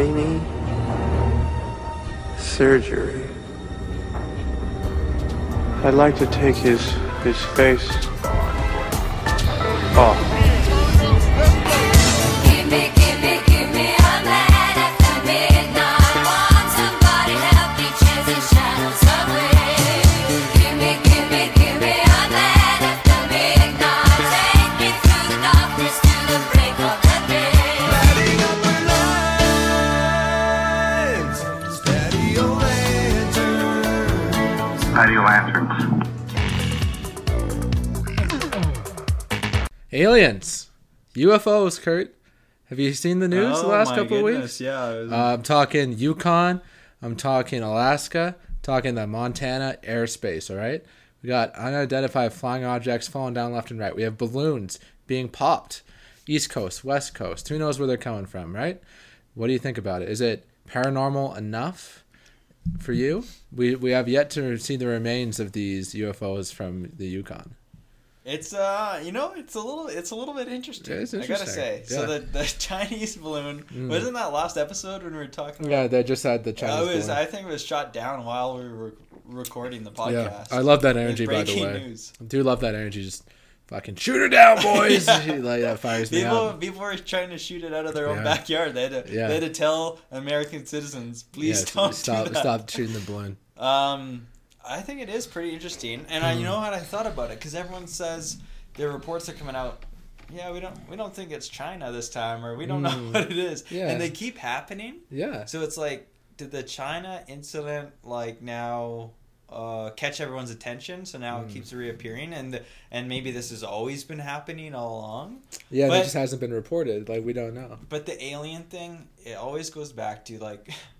tiny surgery. I'd like to take his his face off. Aliens, UFOs. Kurt, have you seen the news the Oh last my couple of weeks? Yeah. was- Uh, I'm talking Yukon. I'm talking Alaska. Talking the Montana airspace. All right. We got unidentified flying objects falling down left and right. We have balloons being popped. East Coast, West Coast. Who knows where they're coming from, right? What do you think about it? Is it paranormal enough for you? We we have yet to see the remains of these UFOs from the Yukon. It's uh, you know, it's a little, it's a little bit interesting. Is I gotta say. interesting, So the the Chinese balloon wasn't that last episode when we were talking about? Yeah, they just had the Uh, Chinese. it was, balloon. I think it was shot down while we were recording the podcast. Yeah, I love that energy. By the way, news. I do love that energy. Just fucking shoot her down, boys. like that fires me People, up. people were trying to shoot it out of their own Yeah. backyard. They had to, Yeah. they had to tell American citizens, please Yeah, don't stop, that. stop shooting the balloon. Um, I think it is pretty interesting, and I, you know what I thought about it because everyone says the reports are coming out. Yeah, we don't we don't think it's China this time, or we don't know Mm. what it is, Yeah. and they keep happening. Yeah, So it's like, did the China incident like now uh, catch everyone's attention? So now Mm. it keeps reappearing, and and maybe this has always been happening all along. yeah. but- It just hasn't been reported. Like we don't know. But the alien thing, it always goes back to like,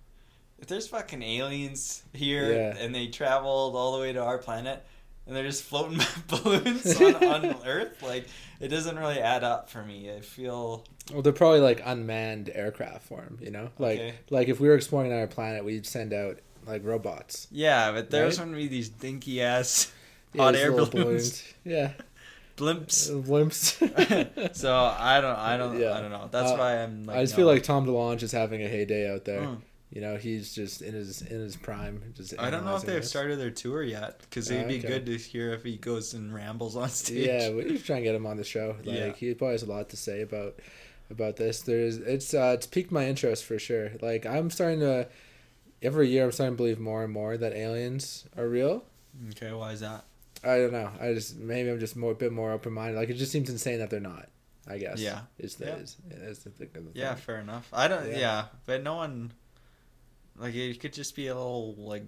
if there's fucking aliens here Yeah. and they traveled all the way to our planet and they're just floating balloons on, on Earth, like it doesn't really add up for me. I feel Well, they're probably like unmanned aircraft form. You know, like Okay. like if we were exploring our planet, we'd send out like robots. yeah, but there's Right? going to be these dinky ass Yeah, hot air little balloons, Yeah, blimps. blimps. so I don't, I don't, Yeah. I don't know. That's Uh, why I'm. Like, I just no. feel like Tom DeLonge is having a heyday out there. Mm. You know, he's just in his in his prime. Just I don't know if they've this. started their tour yet because Oh, it'd be okay. good to hear if he goes and rambles on stage. Yeah, we should try and get him on the show. Like Yeah. he probably has a lot to say about about this. There's it's uh it's piqued my interest for sure. Like I'm starting to every year I'm starting to believe more and more that aliens are real. Okay, why is that? I don't know. I just maybe I'm just more a bit more open minded. Like it just seems insane that they're not. I guess. Yeah. Is the Yeah. is, is the the Yeah, fair enough. I don't. Yeah. Yeah. but no one. Like it could just be a little like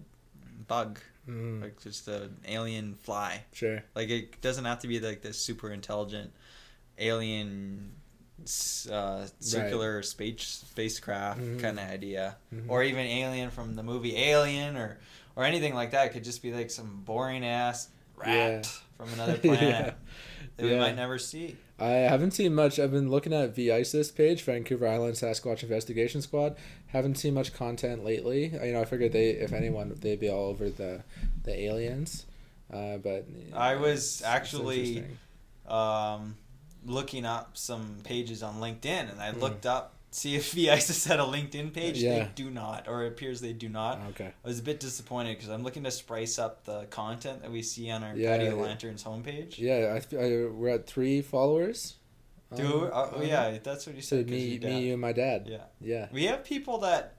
bug, Mm, like just an alien fly. sure. Like it doesn't have to be like this super intelligent alien uh, circular space spacecraft Mhm. kind of idea, Mhm. or even alien from the movie Alien, or or anything like that. It could just be like some boring ass rat Yeah. from another planet Yeah. that we Yeah. might never see. I haven't seen much. I've been looking at VISIS page, Vancouver Island Sasquatch Investigation Squad. Haven't seen much content lately. You know, I figured they, if anyone, they'd be all over the the aliens. Uh, but I was it's- it's actually- um, looking up some pages on LinkedIn, and I Mm. looked up see if the ISIS had a LinkedIn page. Yeah. They do not, or it appears they do not. okay. I was a bit disappointed because I'm looking to spice up the content that we see on our Yeah, Patio yeah. Lanterns homepage. Yeah, I, I, we're at three followers. Do Um, um, yeah, that's what you said. me, me, you, and my dad. Yeah, Yeah. we have people that.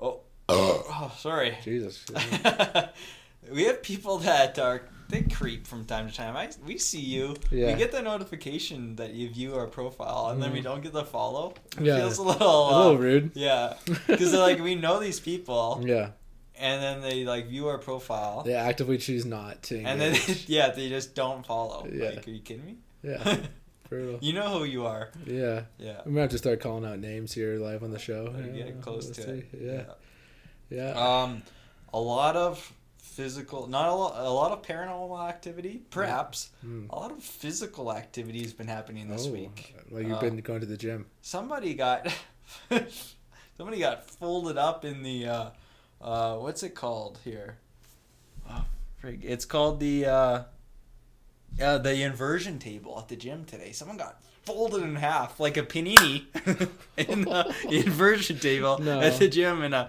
Oh, oh, sorry. Jesus. we have people that are they creep from time to time. I we see you. Yeah. We get the notification that you view our profile, and then we Mhm. don't get the follow. It Yeah. feels a little. a little uh, rude. Yeah, because like we know these people, Yeah. and then they like view our profile, They actively choose not to. and then yeah, they just don't follow. Yeah. Like, are you kidding me? yeah. Brutal. you know who you are. Yeah. Yeah. We might have to start calling out names here live on the show. Yeah, getting close to see. it. Yeah. Yeah. Um, a lot of physical, not a lot, a lot of paranormal activity, perhaps. Hmm. A lot of physical activity has been happening this Oh, week. Like you've Uh, been going to the gym. Somebody got, somebody got folded up in the, uh, uh, what's it called here? Oh, frig. It's called the, uh, uh, the inversion table at the gym today. Someone got folded in half like a panini in the inversion table No. at the gym in a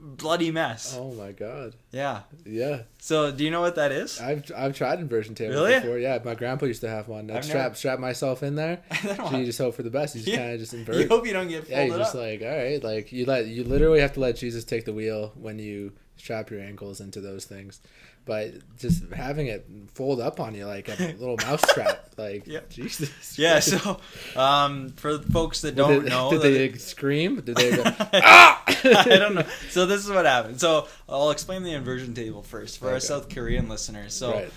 bloody mess. Oh my god. Yeah. Yeah. So do you know what that is? I've I've tried inversion tables Really? before. Yeah, my grandpa used to have one. I'd strap never- strap myself in there. So you just hope for the best. You just Yeah. kind of just invert. you hope you don't get Yeah, you're just up. like, all right, like you let you literally have to let Jesus take the wheel when you strap your ankles into those things. But just having it fold up on you like a little mouse trap, like Yeah. Jesus. yeah. So um, for folks that don't did, know, did they scream? Did they? Go, ah! I don't know. So this is what happened. So I'll explain the inversion table first for our South Korean listeners. So Right.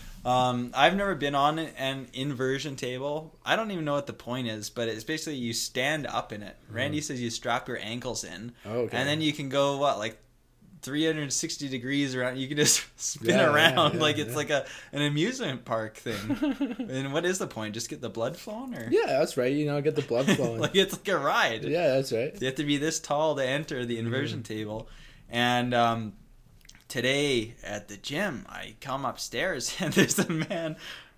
um, I've never been on an inversion table. I don't even know what the point is, but it's basically you stand up in it. Randy says you strap your ankles in, Mm-hmm. Okay. and then you can go what like 360 degrees around. You can just spin Yeah, around yeah, like it's like a an amusement park thing. and what is the point? Just get the blood flowing, or yeah, that's right. You know, get the blood flowing. like it's like a ride. yeah, that's right. You have to be this tall to enter the inversion Mm-hmm. table. And um, today at the gym, I come upstairs and there's a man.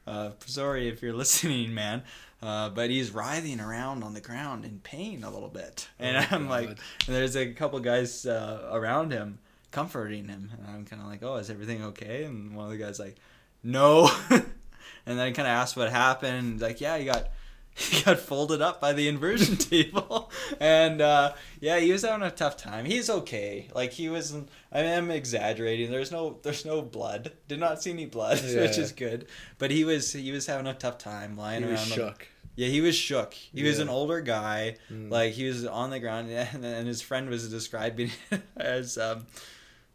Uh, sorry if you're listening, man. Uh, but he's writhing around on the ground in pain a little bit. And Oh, I'm like, and there's a couple guys uh, around him comforting him. And I'm kind of like, oh, is everything okay? And one of the guys like, no. and then I kind of asked what happened. Like, yeah, he got he got folded up by the inversion table and uh, yeah he was having a tough time he's okay like he wasn't. i am exaggerating there's no there's no blood did not see any blood which Yeah. is good but he was he was having a tough time lying He around shook. yeah he was shook he was an older guy Mm. like he was on the ground and, and his friend was describing it as um,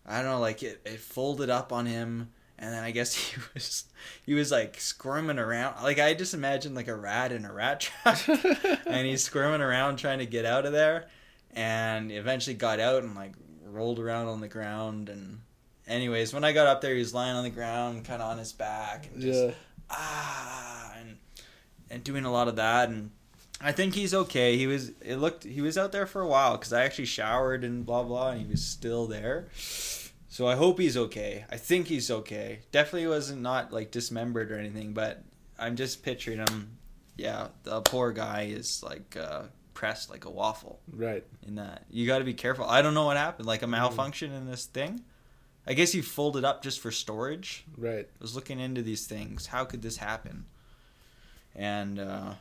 I don't know, like it, it folded up on him, and then I guess he was he was like squirming around. Like I just imagined like a rat in a rat trap, and he's squirming around trying to get out of there, and eventually got out and like rolled around on the ground. And anyways, when I got up there, he was lying on the ground, kind of on his back, and just Yeah. ah, and and doing a lot of that and. I think he's okay. He was. It looked. He was out there for a while because I actually showered and blah blah, and he was still there. So I hope he's okay. I think he's okay. Definitely wasn't not like dismembered or anything, but I'm just picturing him. Yeah, the poor guy is like uh, pressed like a waffle Right. in that. You got to be careful. I don't know what happened. Like a malfunction in this thing. I guess he folded up just for storage. Right. I was looking into these things. How could this happen? And uh,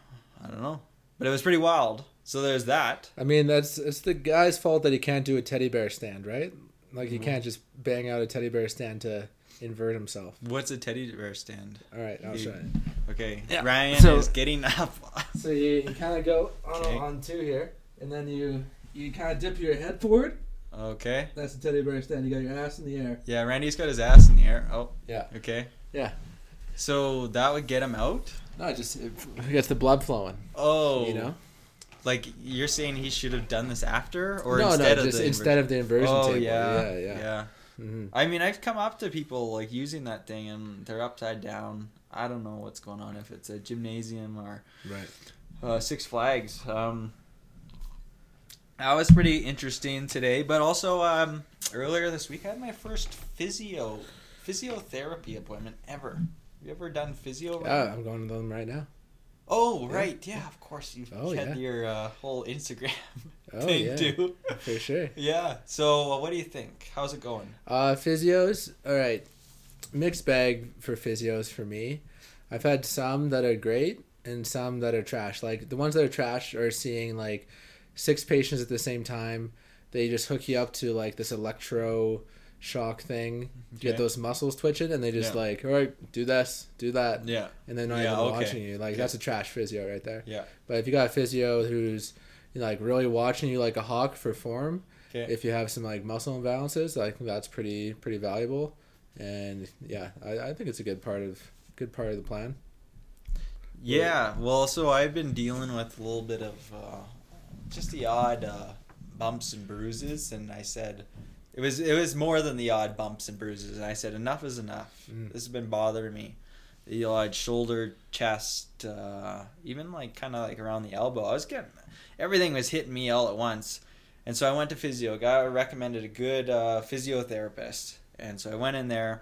I don't know, but it was pretty wild. So there's that. I mean, that's it's the guy's fault that he can't do a teddy bear stand, right? Like Mm-hmm. he can't just bang out a teddy bear stand to invert himself. What's a teddy bear stand? All right, I'll You- show you. Okay, Yeah, Ryan so- is getting up. So you, you kind of go on, Okay. on two here, and then you you kind of dip your head forward. okay. That's a teddy bear stand. You got your ass in the air. Yeah, Randy's got his ass in the air. Oh, Yeah. okay. Yeah. So that would get him out. No, it just it gets the blood flowing. Oh, You know. like you're saying he should have done this after or no, instead no, of just the instead of the inversion oh, table. yeah, Yeah, yeah. yeah. hmm I mean, I've come up to people like using that thing and they're upside down. I don't know what's going on if it's a gymnasium or Right. uh, Six Flags. Um, that was pretty interesting today, but also um, earlier this week I had my first physio physiotherapy appointment ever. You ever done physio? Yeah? I'm going to them right now. Oh right, yeah, of course you've Oh, had yeah. your uh, whole Instagram Oh thing yeah, too. for sure. Yeah. So uh, what do you think? How's it going? Uh, physios, all right. Mixed bag for physios for me. I've had some that are great and some that are trash. Like the ones that are trash are seeing like six patients at the same time. They just hook you up to like this electro shock thing, get those muscles twitching, and they just Yeah. like, all right, do this, do that, Yeah. and they're not Yeah, even okay. watching you. Like Okay. that's a trash physio right there. Yeah. But if you got a physio who's you know, like really watching you like a hawk for form, Okay. if you have some like muscle imbalances, I think that's pretty pretty valuable. And yeah, I, I think it's a good part of good part of the plan. Yeah, well, so I've been dealing with a little bit of uh, just the odd uh, bumps and bruises, and I said it was it was more than the odd bumps and bruises. And I said enough is enough. Mm. This has been bothering me. The odd shoulder, chest, uh, even like kind of like around the elbow. I was getting everything was hitting me all at once, and so I went to physio. Got recommended a good uh, physiotherapist, and so I went in there.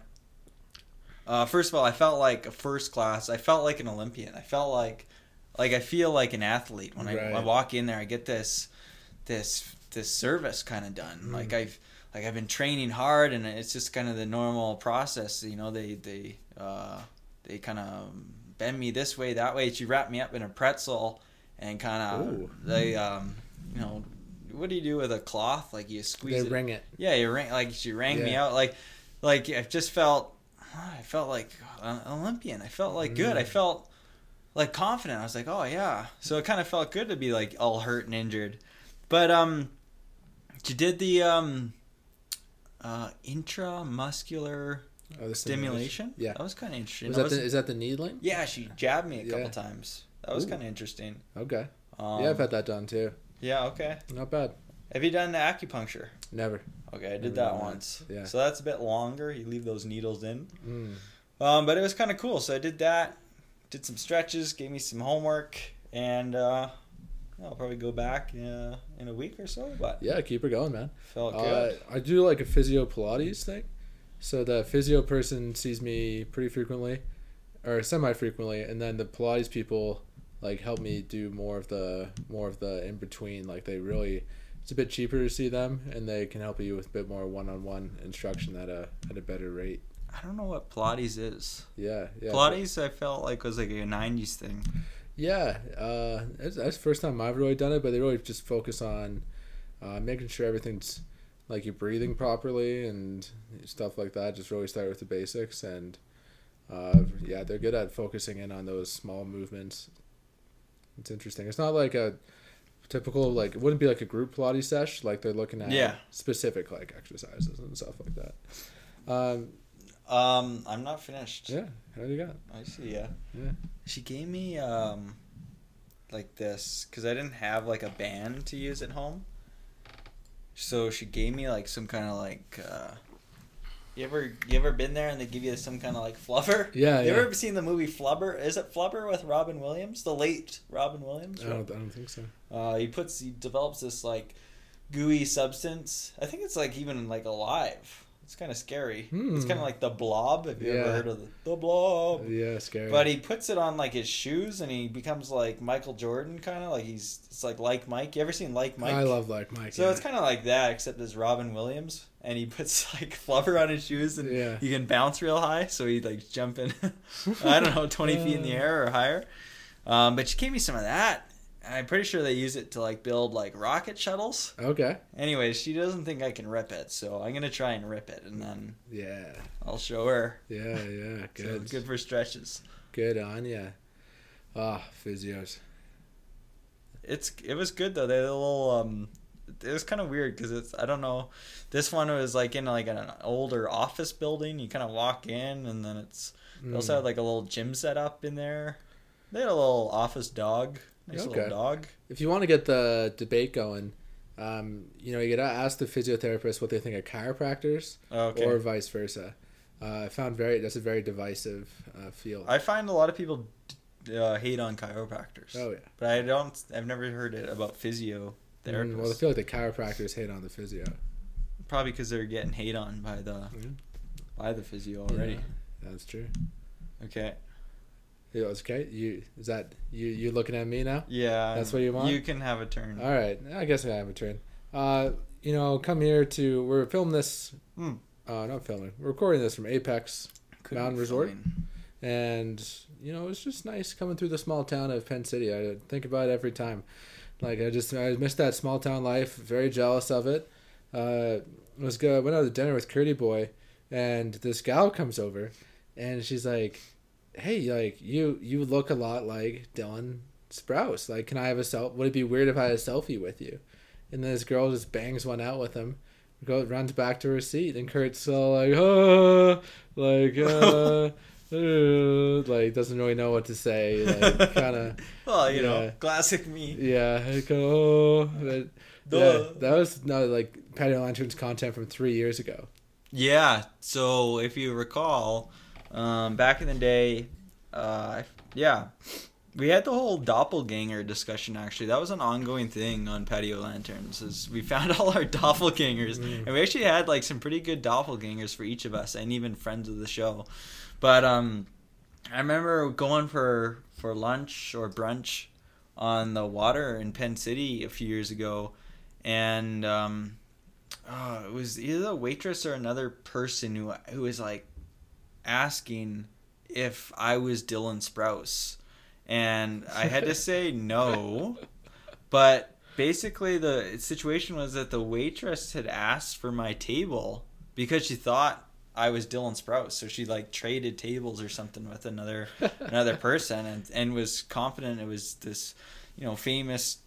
Uh, first of all, I felt like a first class. I felt like an Olympian. I felt like like I feel like an athlete when I, I walk in there. I get this this this service kind of done. Mm. Like I've like I've been training hard, and it's just kind of the normal process. You know, they they uh, they kind of bend me this way, that way. She wrapped me up in a pretzel, and kind Ooh. of they um you know. What do you do with a cloth? Like you squeeze They it. ring it. Yeah, you rang like she rang me out like like I just felt I felt like an Olympian. I felt like good. I Mm. felt like confident. I was like, "Oh yeah." So it kind of felt good to be like all hurt and injured. But um she did the um uh intramuscular Oh, stimulation. Yeah. That was kind of interesting. Was That that was- the, is that the needling? yeah, she jabbed me a couple Yeah. times. That was kind of interesting. Okay. Um, yeah, I've had that done too. yeah, okay. Not bad. Have you done the acupuncture? Never. Okay, I Never did that that. once. Yeah. So that's a bit longer. You leave those needles in. Mm. Um, but it was kind of cool. So I did that, did some stretches, gave me some homework, and uh, I'll probably go back uh, in a week or so. But Yeah, keep her going, man. felt Uh, good. I do like a physio Pilates thing. So the physio person sees me pretty frequently, or semi frequently, and then the Pilates people like help me do more of the more of the in between. Like they really, it's a bit cheaper to see them, and they can help you with a bit more one on one instruction at a at a better rate. I don't know what Pilates is. Yeah, yeah. Pilates, I felt like was like a '90s thing. Yeah, uh, it's, that's the first time I've really done it, but they really just focus on uh, making sure everything's like you're breathing properly and stuff like that. Just really start with the basics, and uh, yeah, they're good at focusing in on those small movements. It's interesting. It's not like a typical like it wouldn't be like a group Pilates sesh. Like they're looking at Yeah. specific like exercises and stuff like that. Um, Um, I'm not finished. yeah, how do you got? I see. Yeah. Yeah. She gave me um, like this because I didn't have like a band to use at home. So she gave me like some kind of like. Uh, you ever you ever been there and they give you some kind of like flubber? Yeah, You yeah. ever seen the movie Flubber? Is it Flubber with Robin Williams, the late Robin Williams? I don't, I don't think so. Uh, he puts he develops this like gooey substance. I think it's like even like alive. It's kind of scary. It's Hmm. kind of like the blob. Have you ever heard of the, the blob? Yeah, scary. But he puts it on like his shoes, and he becomes like Michael Jordan, kind of like he's it's like like Mike. You ever seen like Mike? I love like Mike. So yeah. it's kind of like that, except as Robin Williams, and he puts like flubber on his shoes, and Yeah. he can bounce real high. So he like jumping, I don't know, twenty feet in the air or higher. Um, but she gave me some of that. I'm pretty sure they use it to like build like rocket shuttles. Okay. Anyways, she doesn't think I can rip it, so I'm gonna try and rip it, and then Yeah. I'll show her. Yeah, yeah. Good. it's good for stretches. Good on ya. Ah, physios. It's it was good though. They had a little um, it was kind of weird because it's I don't know. This one was like in like an older office building. You kind of walk in and then it's they also Mm. had like a little gym set up in there. They had a little office dog, nice Okay. little dog. If you want to get the debate going, um, you know, you gotta ask the physiotherapist what they think of chiropractors Okay. or vice versa. Uh, I found very that's a very divisive uh, field. I find a lot of people uh, hate on chiropractors. oh yeah. But I don't. I've never heard it about physio therapists. Mm, well, I feel like the chiropractors hate on the physio. Probably because they're getting hate on by the Yeah. by the physio already. Yeah, that's true. Okay. Yeah, it's okay. You is that you? You looking at me now? Yeah. That's what you want? You can have a turn. All right, I guess I have a turn. Uh, you know, come here to we're filming this. Hmm. Uh, not filming. We're recording this from Apex, Could Mountain Resort? and you know it's just nice coming through the small town of Penticton. I think about it every time. Like I just I miss that small town life. Very jealous of it. Uh, was good. Went out to dinner with Curdy Boy, and this gal comes over, and she's like, "Hey, like you you look a lot like Dylan Sprouse. Like, can I have a self? Would it be weird if I had a selfie with you?" And then this girl just bangs one out with him. Goes runs back to her seat, and Kurt's all like, "Oh, like uh." uh," like doesn't really know what to say like kind of well, you know, classic me. yeah like, oh but, yeah, that was no like patio lanterns content from three years ago Yeah. So if you recall, um, back in the day, uh, yeah, we had the whole doppelganger discussion. Actually, that was an ongoing thing on patio lanterns. Is we found all our doppelgangers, Mm. and we actually had like some pretty good doppelgangers for each of us, and even friends of the show. But um, I remember going for for lunch or brunch on the water in Penticton a few years ago, and um, oh, it was either a waitress or another person who who was like asking if I was Dylan Sprouse, and I had to say no, but basically the situation was that the waitress had asked for my table because she thought I was Dylan Sprouse, so she like traded tables or something with another another person, and and was confident it was this, you know, famous.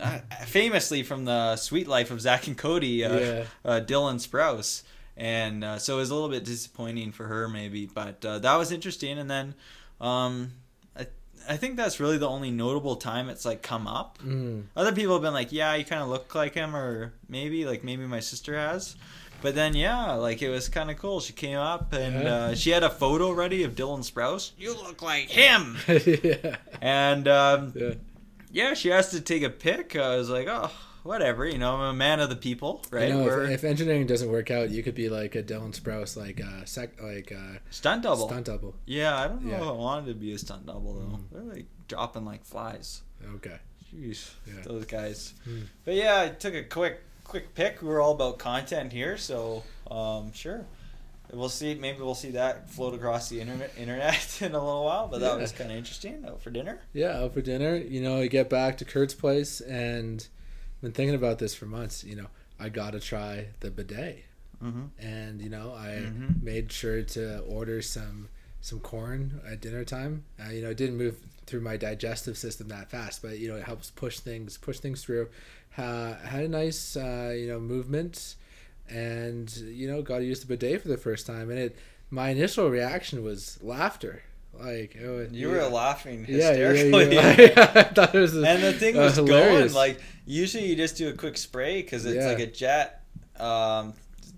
Uh, famously from the Suite Life of Zack and Cody, uh, Yeah. uh, Dylan Sprouse, and uh, so it was a little bit disappointing for her maybe, but uh, that was interesting. And then, um, I I think that's really the only notable time it's like come up. Mm. Other people have been like, yeah, you kind of look like him, or maybe like maybe my sister has. But then yeah, like it was kind of cool. She came up and Yeah. uh, she had a photo ready of Dylan Sprouse. You look like him. yeah. And um, Yeah. yeah, she asked to take a pic. I was like, oh, whatever. You know, I'm a man of the people, right? I know, if, if engineering doesn't work out, you could be like a Dylan Sprouse, like uh, sec, like uh, stunt double. stunt double. Yeah, I don't know Yeah. if I wanted to be a stunt double though. Mm. They're like dropping like flies. Okay. Jeez, Yeah. those guys. Hmm. But yeah, I took a quick quick pick. We're all about content here, so um, sure. We'll see. Maybe we'll see that float across the internet internet in a little while. But that Yeah. was kind of interesting. Out for dinner. Yeah, out for dinner. You know, you get back to Kurt's place and been thinking about this for months. You know, I gotta try the bidet, Mm-hmm. and you know, I Mhm. made sure to order some some corn at dinner time. Uh, you know, it didn't move through my digestive system that fast, but you know, it helps push things push things through. Uh, had a nice uh, you know movement, and you know, got to use the bidet for the first time, and it. My initial reaction was laughter. Like it was, You were laughing yeah, yeah, hysterically. yeah, yeah. I thought it was and the thing uh, was going like usually you just do a quick spray because it's Yeah. like a jet um,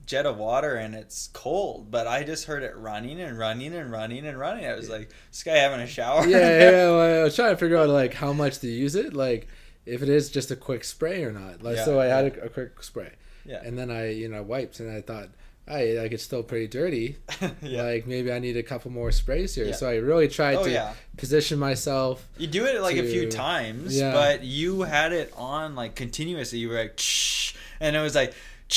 jet of water and it's cold but i just heard it running and running and running and running i was like this guy having a shower yeah, yeah. Well, I was trying to figure out like how much to use it, like if it is just a quick spray or not. Like Yeah, so, I had a, a quick spray, yeah and then I you know wiped, and I thought, hey, like it's still pretty dirty. yeah Like maybe I need a couple more sprays here. Yeah. So I really tried oh to yeah position myself. you do it like a few times Yeah. but you had it on like continuously you were like Shh, and it was like I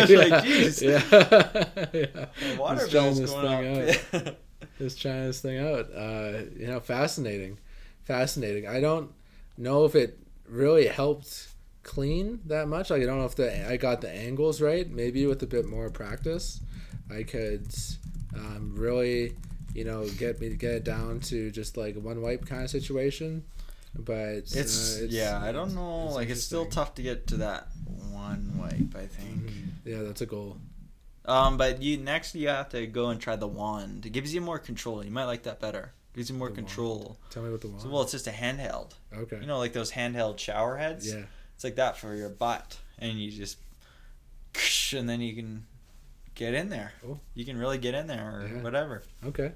was like, "Jeez." yeah, yeah. water bill's going thing up just trying this thing out. Uh, you know, fascinating, fascinating. I don't know if it really helped clean that much. Like, I don't know if the I got the angles right. Maybe with a bit more practice, I could um, really, you know, get me get it down to just like one wipe kind of situation. But It's, uh, yeah, I don't know. it's like it's still tough to get to that one wipe. I think. Mhm. Yeah, that's a goal. Um, but you next you have to go and try the wand. It gives you more control. You might like that better. gives you more The wand. control. Tell me what the one. So, well, it's just a handheld. okay. You know, like those handheld shower heads. yeah. It's like that for your butt, and you just, and then you can get in there. Cool. You can really get in there or Yeah. whatever. Okay.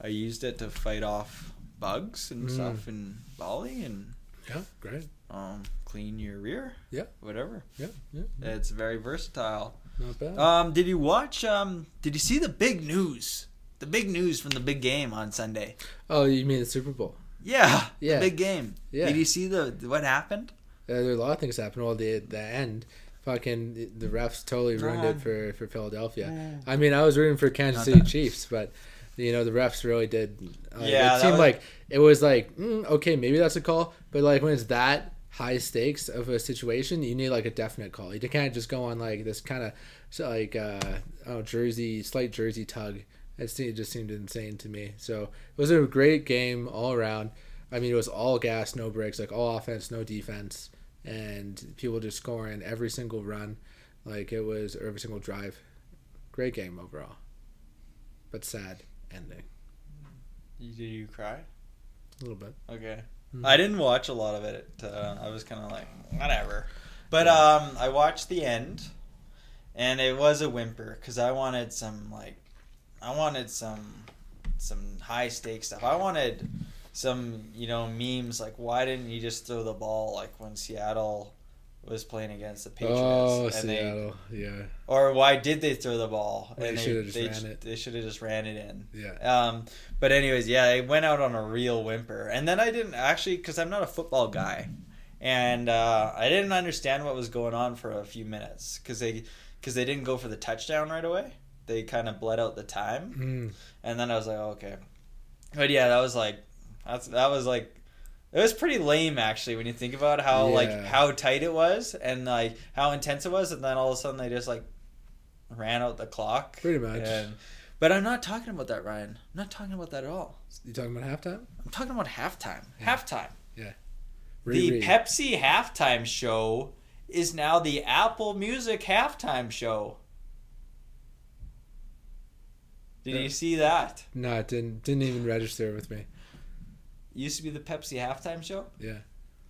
I used it to fight off bugs and Mm. stuff in Bali and Yeah. Great. um, clean your rear. Yeah. Whatever. Yeah. Yeah. It's very versatile. Not bad. Um, did you watch? Um, did you see the big news? The big news from the big game on Sunday. oh, you mean the Super Bowl? Yeah, Yeah. the big game. Yeah. Did you see the what happened? Uh, there are a lot of things happened. Well, the the end, fucking the- refs totally ruined God. it for for Philadelphia. I mean, I was rooting for Kansas City. Chiefs, but you know the refs really did. Like, Yeah, it seemed was- like it was like mm, okay, maybe that's a call, but like when it's that high stakes of a situation, you need like a definite call. You can't just go on like this kind of like uh, oh jersey slight jersey tug. It just seemed insane to me. So it was a great game all around. I mean, it was all gas, no breaks, like all offense, no defense, and people just scoring every single run, like it was every single drive. Great game overall, but sad ending Did you cry? a little bit. Okay. Hmm. I didn't watch a lot of it. Uh, I was kind of like whatever. But um, I watched the end, and it was a whimper because I wanted some like, I wanted some, some high stakes stuff. I wanted some you know memes like why didn't you just throw the ball like when Seattle was playing against the Patriots. Oh, and they- Seattle. yeah. or why did they throw the ball? They And should've just they, ran it. They should have just ran it in. Yeah. Um, but anyways, yeah, I went out on a real whimper, and then I didn't actually because I'm not a football guy, and uh, I didn't understand what was going on for a few minutes because they because they didn't go for the touchdown right away. They kind of bled out the time, Mm. and then I was like, oh, okay, but yeah, that was like that's that was like. It was pretty lame actually when you think about how like how tight it was and like how intense it was and then all of a sudden they just like ran out the clock. Pretty much. And, but I'm not talking about that, Ryan. I'm not talking about that at all. You talking about halftime? I'm talking about halftime. Halftime. Riri. The Pepsi halftime show is now the Apple Music halftime show. Did Yeah. you see that? No, it didn't didn't even register with me. Used to be the Pepsi halftime show Yeah.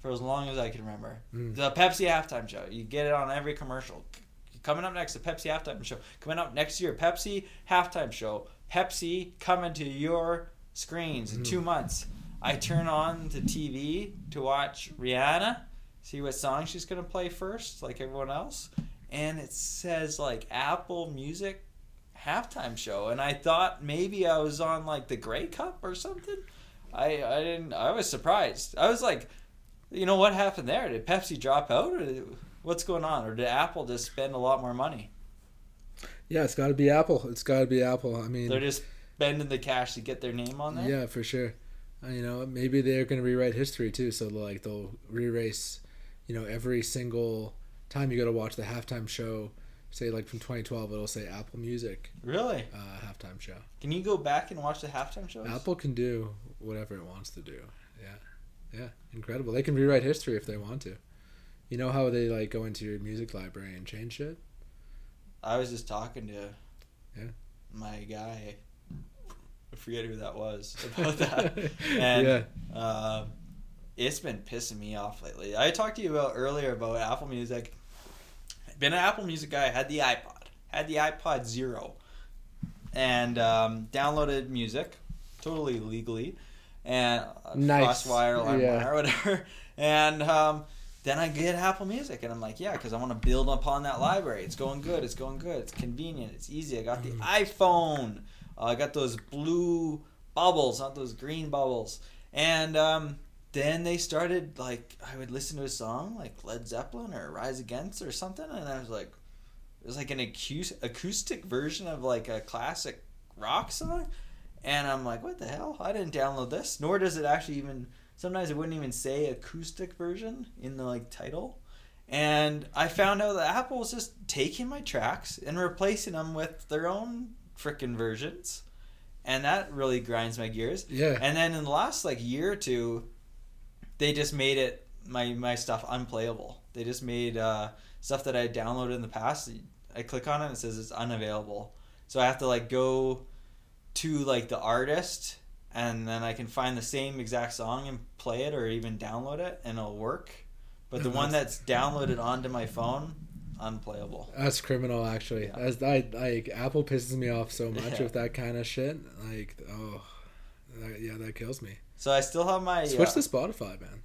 for as long as I can remember. Mm. The Pepsi halftime show. You get it on every commercial. Coming up next, the Pepsi halftime show. Coming up next year, Pepsi halftime show. Pepsi coming to your screens in two months. I turn on the TV to watch Rihanna, see what song she's gonna play first, like everyone else, and it says like Apple Music halftime show, and I thought maybe I was on like the Grey Cup or something. I I didn't. I was surprised. I was like, you know what happened there? Did Pepsi drop out, or did, what's going on, or did Apple just spend a lot more money? Yeah, it's got to be Apple. It's got to be Apple. I mean, They're just spending the cash to get their name on there. yeah, for sure. Uh, you know, maybe they're going to rewrite history too. So like they'll re-race, you know, every single time you go to watch the halftime show. Say like from 2012, it'll say Apple Music Really? uh, halftime show. Can you go back and watch the halftime shows? Apple can do whatever it wants to do. Yeah, yeah, incredible. They can rewrite history if they want to. You know how they like go into your music library and change shit. I was just talking to Yeah. my guy. I forget who that was about that. And yeah, uh, it's been pissing me off lately. I talked to you about earlier about Apple Music. Been an Apple Music guy. Had the iPod. Had the iPod Zero, and um, downloaded music totally legally, and uh, Nice. FrostWire, LimeWire, Yeah. whatever. And um, then I get Apple Music, and I'm like, yeah, because I want to build upon that library. It's going good. It's going good. It's convenient. It's easy. I got the iPhone. Uh, I got those blue bubbles, not those green bubbles. And um, then they started like I would listen to a song like Led Zeppelin or Rise Against or something, and I was like, it was like an acous- acoustic version of like a classic rock song, and I'm like, what the hell? I didn't download this. Nor does it actually even. Sometimes it wouldn't even say acoustic version in the like title. And I found out that Apple was just taking my tracks and replacing them with their own freaking versions. And that really grinds my gears. yeah. And then in the last like year or two, they just made it my my stuff unplayable. They just made uh, stuff that I downloaded in the past. I click on it and it says it's unavailable. So I have to like go to like the artist and then I can find the same exact song and play it or even download it and it'll work. But the one that's downloaded onto my phone, unplayable. That's criminal, actually. Yeah. That's I like Apple pisses me off so much Yeah. with that kind of shit. Like, oh, that, yeah, that kills me. So I still have my. Switch uh, to Spotify, man.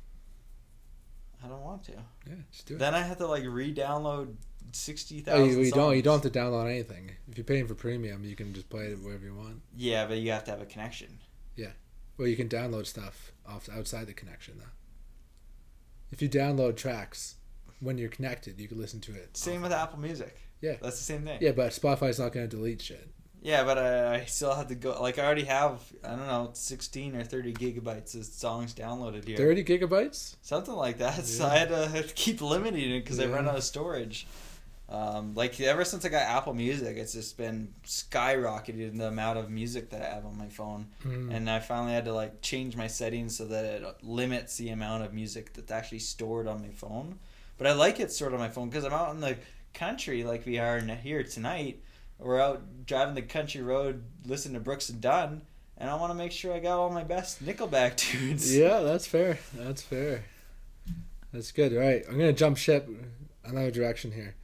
I don't want to. Yeah, just do it. Then I have to like re-download sixty Oh, thousand. you, you don't. You don't have to download anything. If you're paying for premium, you can just play it wherever you want. Yeah, but you have to have a connection. Yeah, well, you can download stuff off outside the connection though. If you download tracks when you're connected, you can listen to it. Same with Apple Music. Yeah. that's the same thing. Yeah, but Spotify's not going to delete shit. Yeah, but I, I still have to go. Like I already have, I don't know, sixteen or thirty gigabytes of songs downloaded here. Thirty gigabytes. something like that. So I had to, had to keep limiting it because I run out of storage. Um, like ever since I got Apple Music, it's just been skyrocketed the amount of music that I have on my phone. Mm. And I finally had to like change my settings so that it limits the amount of music that's actually stored on my phone. But I like it stored on my phone because I'm out in the country like we are here tonight. We're out driving the country road, listening to Brooks and Dunn, and I want to make sure I got all my best Nickelback tunes. Yeah, that's fair. That's fair. That's good. All right, I'm gonna jump ship another direction here.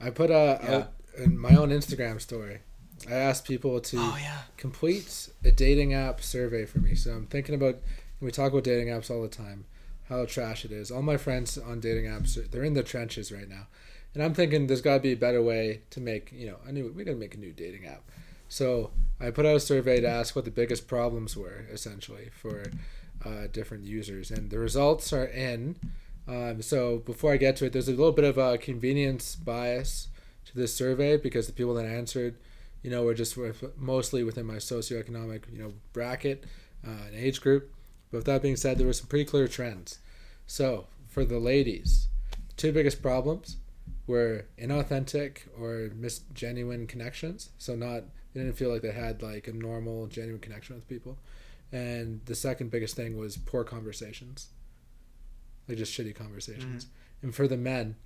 I put a Yeah. out in my own Instagram story. I asked people to Oh yeah. complete a dating app survey for me. So I'm thinking about. We talk about dating apps all the time. how trash it is. All my friends on dating apps, they're in the trenches right now, and I'm thinking there's got to be a better way to make you know a new. We gotta make a new dating app. So I put out a survey to ask what the biggest problems were, essentially for uh, different users, and the results are in. Um, so before I get to it, there's a little bit of a convenience bias to this survey because the people that answered, you know, were just mostly within my socioeconomic, you know, bracket uh, and age group. But with that being said, there were some pretty clear trends. So for the ladies, two biggest problems were inauthentic or misgenuine connections. So not they didn't feel like they had like a normal, genuine connection with people. And the second biggest thing was poor conversations, like just shitty conversations. And for the men,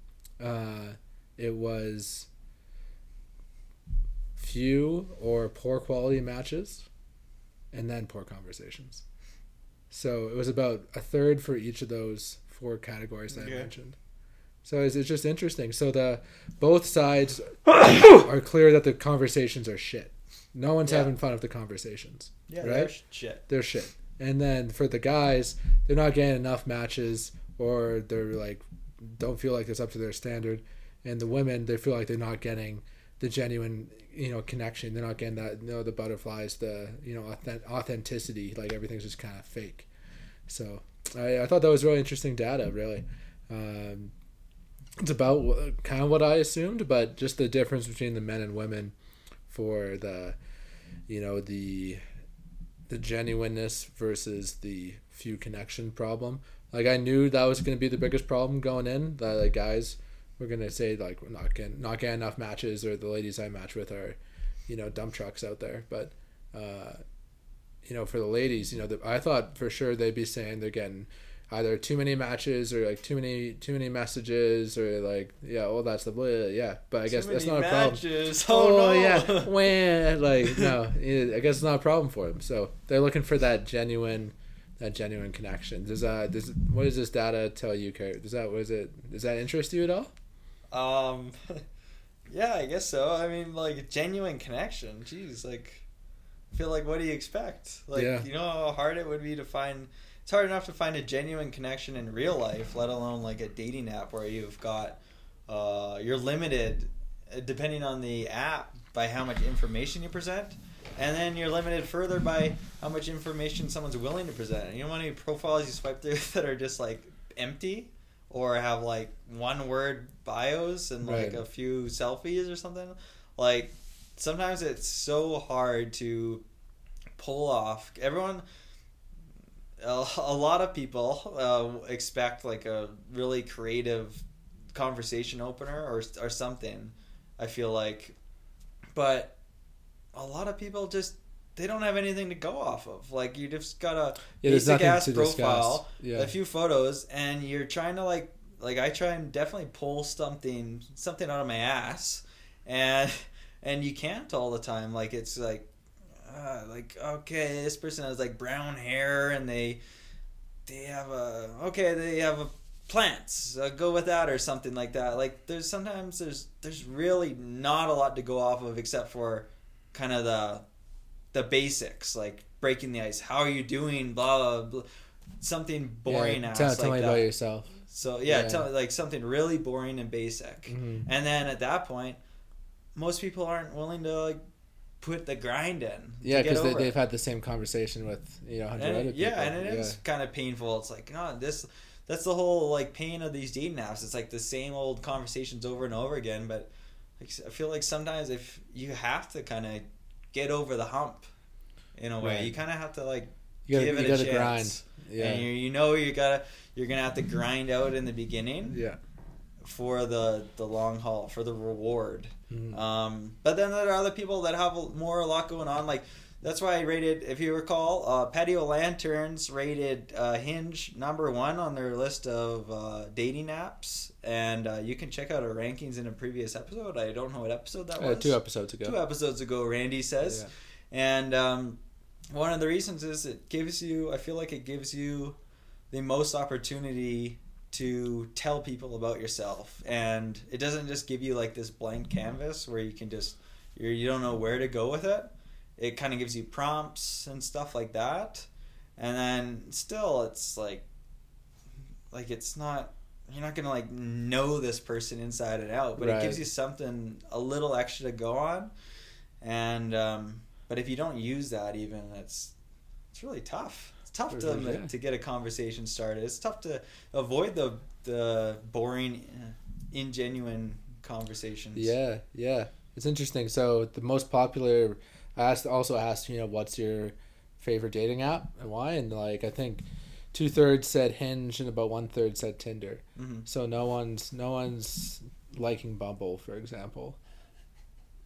uh, it was few or poor quality matches, and then poor conversations. So it was about a third for each of those four categories that Okay. I mentioned. So it's, it's just interesting. So the both sides are clear that the conversations are shit. No one's Yeah. having fun with the conversations. Yeah, Right? they're shit. They're shit. And then for the guys, they're not getting enough matches, or they're like don't feel like it's up to their standard. And the women, they feel like they're not getting the genuine, you know, connection. They're not getting that, you know, the butterflies, the you know, authentic, authenticity. Like everything's just kind of fake. So I, I thought that was really interesting data. Really, um, it's about kind of what I assumed, but just the difference between the men and women for the, you know, the the genuineness versus the few connection problem. Like I knew that was going to be the biggest problem going in. That like guys were going to say like we're not getting not getting enough matches, or the ladies I match with are, you know, dump trucks out there. But, uh, you know, for the ladies, you know, the, I thought for sure they'd be saying they're getting either too many matches or like too many too many messages or like yeah, well that's the blah, yeah. But I guess Too that's not a problem matches. oh, Oh, no. yeah, when like no, I guess it's not a problem for them. So they're looking for that genuine, that genuine connection. Does uh, does what does this data tell you, Kurt? Does that was it? Does that interest you at all? Um, yeah, I guess so. I mean, like genuine connection. Jeez, like, I feel like what do you expect? Like, Yeah. you know how hard it would be to find. It's hard enough to find a genuine connection in real life, let alone like a dating app where you've got, uh, you're limited, uh, depending on the app, by how much information you present. And then you're limited further by how much information someone's willing to present. And You don't want any profiles you swipe through that are just like empty or have like one word bios and like Right. a few selfies or something. Like sometimes it's so hard to pull off. Everyone, a, lot of people uh, expect like a really creative conversation opener or or something. I feel like, but a lot of people just they don't have anything to go off of. Like you just got a Yeah, basic ass profile, Yeah. a few photos, and you're trying to like like I try and definitely pull something something out of my ass, and and you can't all the time. Like it's like uh, like okay, this person has like brown hair and they they have a okay they have a plants uh, go with that or something like that like there's sometimes there's there's really not a lot to go off of except for kind of the the basics like breaking the ice how are you doing blah blah, blah. something boring Yeah, ass tell, like me that about yourself. so yeah, Yeah. Tell, like something really boring and basic Mhm. and then at that point most people aren't willing to like put the grind in Yeah, because they, they've had the same conversation with you know hundred other it- people. yeah, and it is kind of painful. It's like, God, this that's the whole like pain of these dating apps. It's like the same old conversations over and over again. But like, I feel like sometimes if you have to kind of get over the hump, in a way, Right. you kind of have to like You gotta, give you it a gotta grind. chance. Yeah, And you you know you gotta you're gonna have to grind out in the beginning yeah. For the the long haul for the reward. Mhm. Um, but then there are other people that have a- more a lot going on. Like that's why I rated, if you recall, uh, Patio Lanterns rated uh, Hinge number one on their list of uh, dating apps, and uh, you can check out our rankings in a previous episode. I don't know what episode that Uh, was. two episodes ago. Two episodes ago, Randy says, Yeah. and um, one of the reasons is it gives you. I feel like it gives you the most opportunity to tell people about yourself and it doesn't just give you like this blank canvas where you can just you're, you don't know where to go with it it kind of gives you prompts and stuff like that and then still it's like like it's not you're not gonna like know this person inside and out, but Right. it gives you something a little extra to go on. And um, but if you don't use that, even it's it's really tough. It's tough to yeah. to get a conversation started. It's tough to avoid the the boring, uh, ingenuine conversations. Yeah, yeah. It's interesting. So the most popular, I asked also asked you know what's your favorite dating app and why, and like I think two thirds said Hinge and about one third said Tinder. Mhm. So no one's no one's liking Bumble, for example.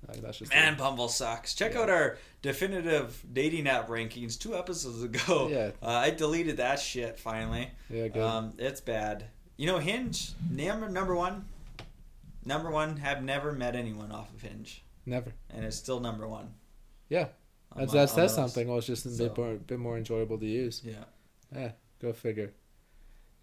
Like, that's just Man, Bumble sucks. Check Yeah. out our definitive dating app rankings two episodes ago. Yeah. Uh, I deleted that shit finally. yeah, good. Um, it's bad. You know, Hinge, number number one, number one. Have never met anyone off of Hinge, Never. and it's still number one. Yeah. on That's my- that says something. Well, it's just a So- bit more bit more enjoyable to use. Yeah. Yeah, go figure.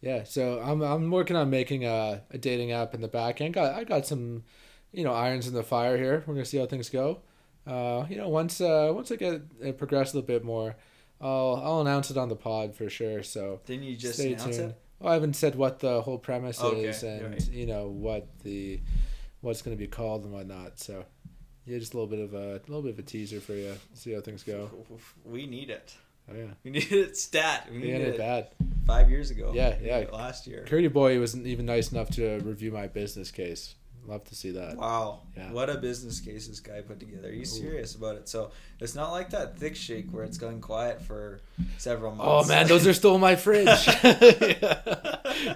Yeah, so I'm I'm working on making a, a dating app in the back end. Got I got some, you know, irons in the fire here. We're gonna see how things go. Uh, you know, once uh once I get it progress a little bit more, I'll I'll announce it on the pod for sure. So Didn't you just stay announce tuned. it? Well, I haven't said what the whole premise Okay, is and right. you know what the what's gonna be called and whatnot. So yeah, just a little bit of a little bit of a teaser for you. See how things go. We need it. Oh yeah, We needed it stat. We needed ain't it bad. five years ago. Yeah, yeah. Last year. Curdy Boy wasn't even nice enough to review my business case. Love to see that. Wow. Yeah. What a business case this guy put together. He's serious about it. So it's not like that thick shake where it's gone quiet for several oh, months. Oh man, those are still in my fridge.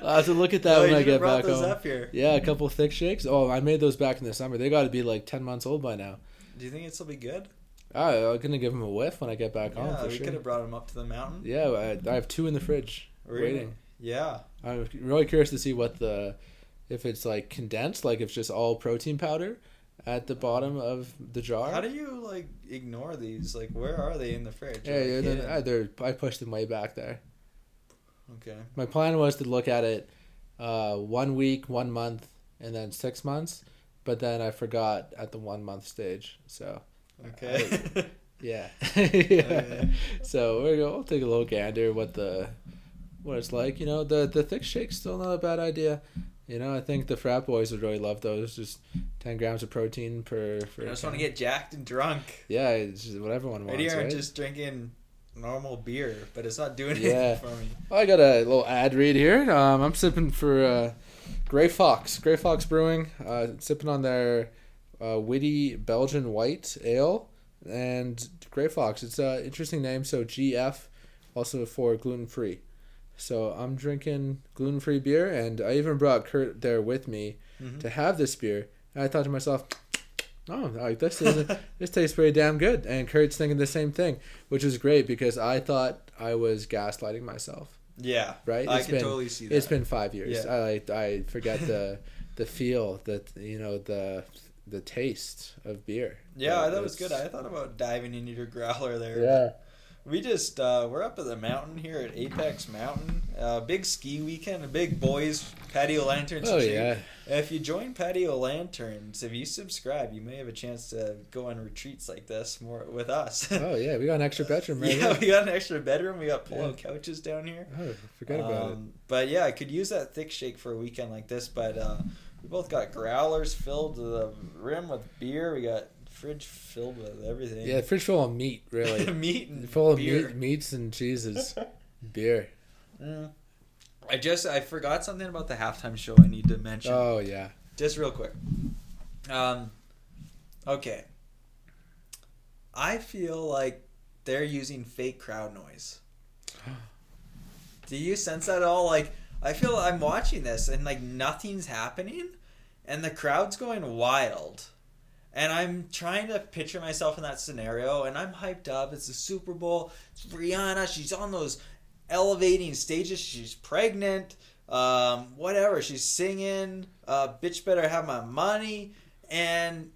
I'll have to look at that Oh, when I get back home. Yeah, a couple thick shakes. Oh, I made those back in the summer. They got to be like ten months old by now. Do you think it'll be good? Oh, I'm gonna give them a whiff when I get back home yeah, we sure. could have brought him up to the mountain. Yeah, I, I have two in the fridge Really? waiting. Yeah. I'm really curious to see what the, if it's like condensed, like if it's just all protein powder, at the bottom of the jar. How do you like ignore these? Like, where are they in the fridge? yeah, yeah, they they're, uh, they're, I pushed them way back there. Okay. My plan was to look at it uh, one week, one month, and then six months. But then I forgot at the one month stage. So Okay. yeah, Okay. So we're gonna we'll take a little gander what the what it's like. You know, the the thick shake's still not a bad idea. You know, I think the frat boys would really love those. Just ten grams of protein per. per I just want to get jacked and drunk. Yeah, it's just what everyone Right wants, here, right? I'm just drinking normal beer, but it's not doing Yeah. anything for me. I got a little ad read here. Um, I'm sipping for uh, Grey Fox. Grey Fox Brewing. Uh, sipping on their uh, witty Belgian white ale and Grey Fox. It's an interesting name. So GF, also for gluten free. So I'm drinking gluten free beer, and I even brought Kurt there with me Mhm. to have this beer. And I thought to myself, oh, like this is this tastes pretty damn good. And Kurt's thinking the same thing, which is great because I thought I was gaslighting myself. Yeah. Right? I It's can been- totally see that. It's been five years. Yeah. I like I forget the the feel that you know the the taste of beer. Yeah, that was good. I thought about diving into your growler there. Yeah. We just uh, we're up at the mountain here at Apex Mountain. Uh, big ski weekend, a big boys patio lanterns. Oh yeah. If you join Patio Lanterns, if you subscribe, you may have a chance to go on retreats like this more with us. Oh yeah. We got an extra bedroom right yeah, here. we got an extra bedroom. We got pull-out couches down here. Oh, forget about it. Um, But yeah, I could use that thick shake for a weekend like this. But uh, we both got growlers filled to the rim with beer. We got fridge filled with everything. Yeah, fridge full of meat, really. meat and full of meat, meats and cheeses, beer. Mm. I just I forgot something about the halftime show. I need to mention Oh yeah. just real quick. Um, okay. I feel like they're using fake crowd noise. Do you sense that at all? Like, I feel I'm watching this and like nothing's happening, and the crowd's going wild, and I'm trying to picture myself in that scenario, and I'm hyped up. It's the Super Bowl. It's Rihanna. She's on those elevating stages. She's pregnant. Um, whatever. She's singing. Uh, bitch, better have my money. And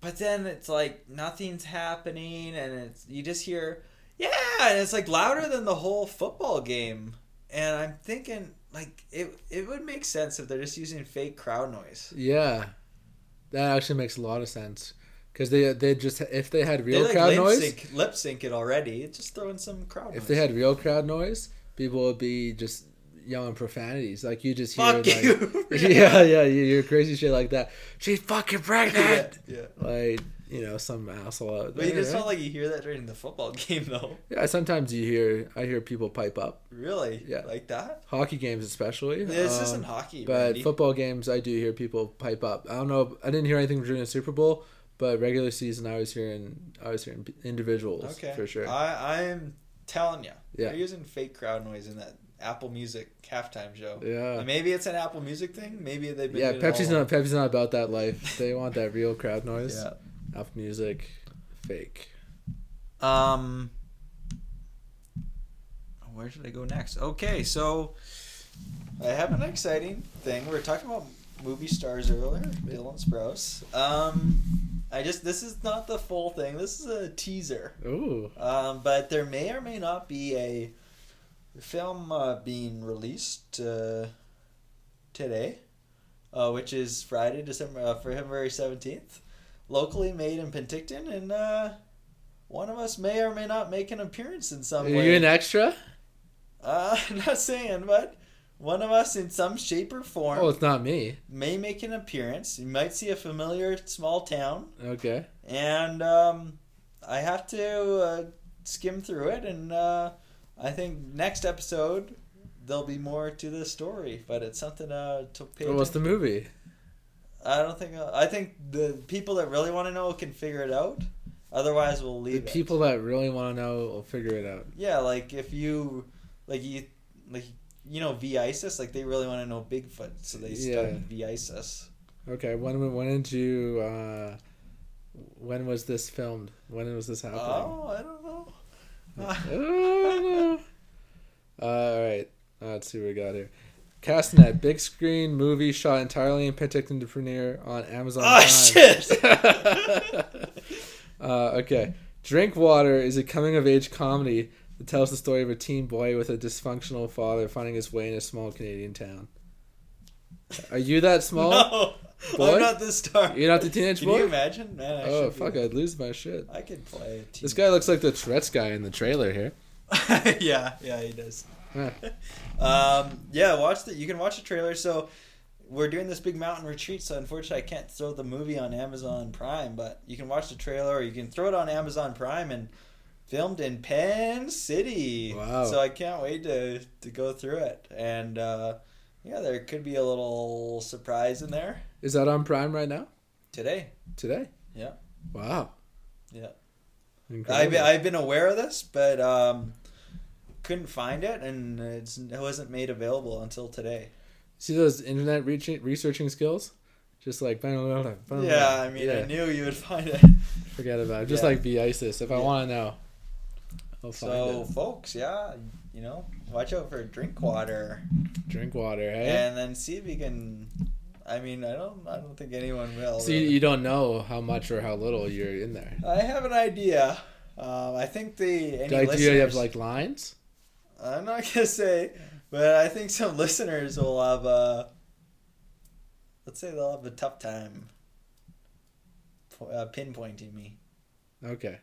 but then it's like nothing's happening, and it's you just hear yeah, and it's like louder than the whole football game. And I'm thinking like it it would make sense if they're just using fake crowd noise. Yeah, that actually makes a lot of sense. Because they they just if they had real they like crowd lip noise, sync, lip sync it already. Just throw in some crowd noise. if noise. they had real crowd noise, people would be just yelling profanities. Like you just hear Fuck like, you. yeah, yeah, you're crazy shit like that. She's fucking pregnant. yeah. Like you know, some asshole out But you just felt like you hear that during the football game, though. yeah, sometimes you hear I hear people pipe up. Really? Yeah. Like that? Hockey games especially. This Um, isn't hockey, But Randy. football games, I do hear people pipe up. I don't know. I didn't hear anything during the Super Bowl, but regular season, I was hearing, I was hearing individuals Okay. for sure. I, I'm telling you. Yeah. They're using fake crowd noise in that Apple Music halftime show. Yeah. And maybe it's an Apple Music thing. Maybe they've been yeah, Pepsi's not Pepsi's not about that life. They want that real crowd noise. Yeah. Off music, fake. Um, where should I go next? Okay, so I have an exciting thing. We were talking about movie stars earlier, Dylan Sprouse. Um, I just this is not the full thing. This is a teaser. Ooh. Um, but there may or may not be a film uh, being released uh, today, uh, which is Friday, December uh, February seventeenth, locally made in Penticton, and uh, one of us may or may not make an appearance in some Are way. you an extra? uh, I'm not saying, but one of us in some shape or form Oh, it's not me. may make an appearance. You might see a familiar small town Okay. and um, I have to uh, skim through it, and uh, I think next episode there'll be more to the story, but it's something uh, to pay. Well, what's the movie? I don't think I think the people that really want to know can figure it out. Otherwise, we'll The leave it. people that really want to know will figure it out. Yeah, like if you like you like you know V ISIS, like they really want to know Bigfoot, so they Yeah. started V ISIS. Okay. When when did you? Uh, when was this filmed? When was this happening? Oh, I don't know. Oh, no. Uh, all right. Uh, let's see what we got here. Castanet, big screen movie shot entirely in Penticton to premiere on Amazon. Oh, Prime. shit. uh, okay. Drink Water is a coming of age comedy that tells the story of a teen boy with a dysfunctional father finding his way in a small Canadian town. Are you that small? no, Boy? I'm not the star. You're not the teenage Can boy? you imagine? Man, I oh, should be- fuck, I'd lose my shit. I could play. This guy looks like the Tourette's guy in the trailer here. yeah, yeah, he does. Um, yeah, watch the. You can watch the trailer. So we're doing this big mountain retreat. So unfortunately, I can't throw the movie on Amazon Prime, but you can watch the trailer, or you can throw it on Amazon Prime and filmed in Penticton. Wow. So I can't wait to to go through it, and uh, yeah, there could be a little surprise in there Is that on Prime right now? today. Today? Yeah. Wow. Yeah. I've, I've been aware of this, but um, couldn't find it, and it's, it wasn't made available until today. See those internet reach- researching skills? Just like Yeah, I mean, I knew you would find it. forget about it. Just Yeah. like ISIS. If I Yeah. want to know, I'll find So, it. folks, yeah, you know, watch out for drink water, Drink water, hey? and then see if you can. I mean, I don't, I don't think anyone will. See, really. you don't know how much or how little you're in there. I have an idea. Um, I think the any do you have like lines? I'm not gonna say, but I think some listeners will have a. Let's say they'll have a tough time. Uh, pinpointing me. Okay.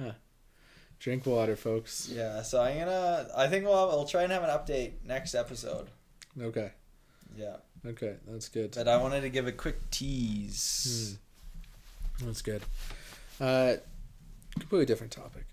Huh. Drink water, folks. Yeah, so I'm gonna. I think we'll have, we'll try and have an update next episode. Okay. Yeah, Okay, that's good. but I wanted to give a quick tease. Hmm. That's good. Uh, completely different topic.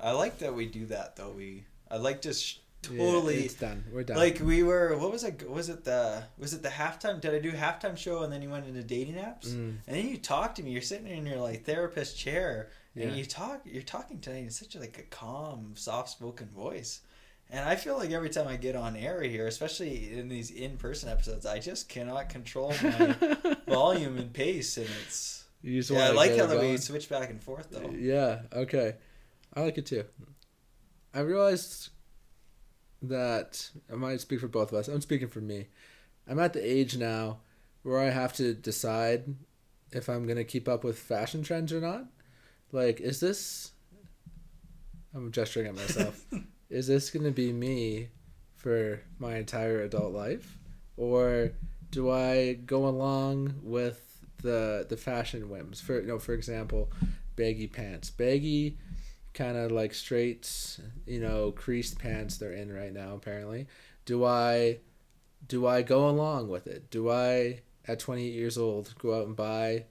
I like that we do that though. We I like just Yeah, totally it's done. We're done. like we were. What was it? Was it the was it the halftime? Did I do halftime show and then you went into dating apps? Mm. And then you talk to me. You're sitting in your like therapist chair, and Yeah. you talk. You're talking to me in such a, like a calm, soft spoken voice. And I feel like every time I get on air here, especially in these in person episodes, I just cannot control my volume and pace, and it's. You just Yeah, I like how that we switch back and forth though. Yeah, okay. I like it too. I realized that I might speak for both of us. I'm speaking for me. I'm at the age now where I have to decide if I'm going to keep up with fashion trends or not. Like, is this. I'm gesturing at myself. is this going to be me for my entire adult life? Or do I go along with the the fashion whims? For you know, for example, baggy pants. Baggy kind of like straight, you know, creased pants they're in right now apparently. do I do I go along with it? Do I at 28 years old go out and buy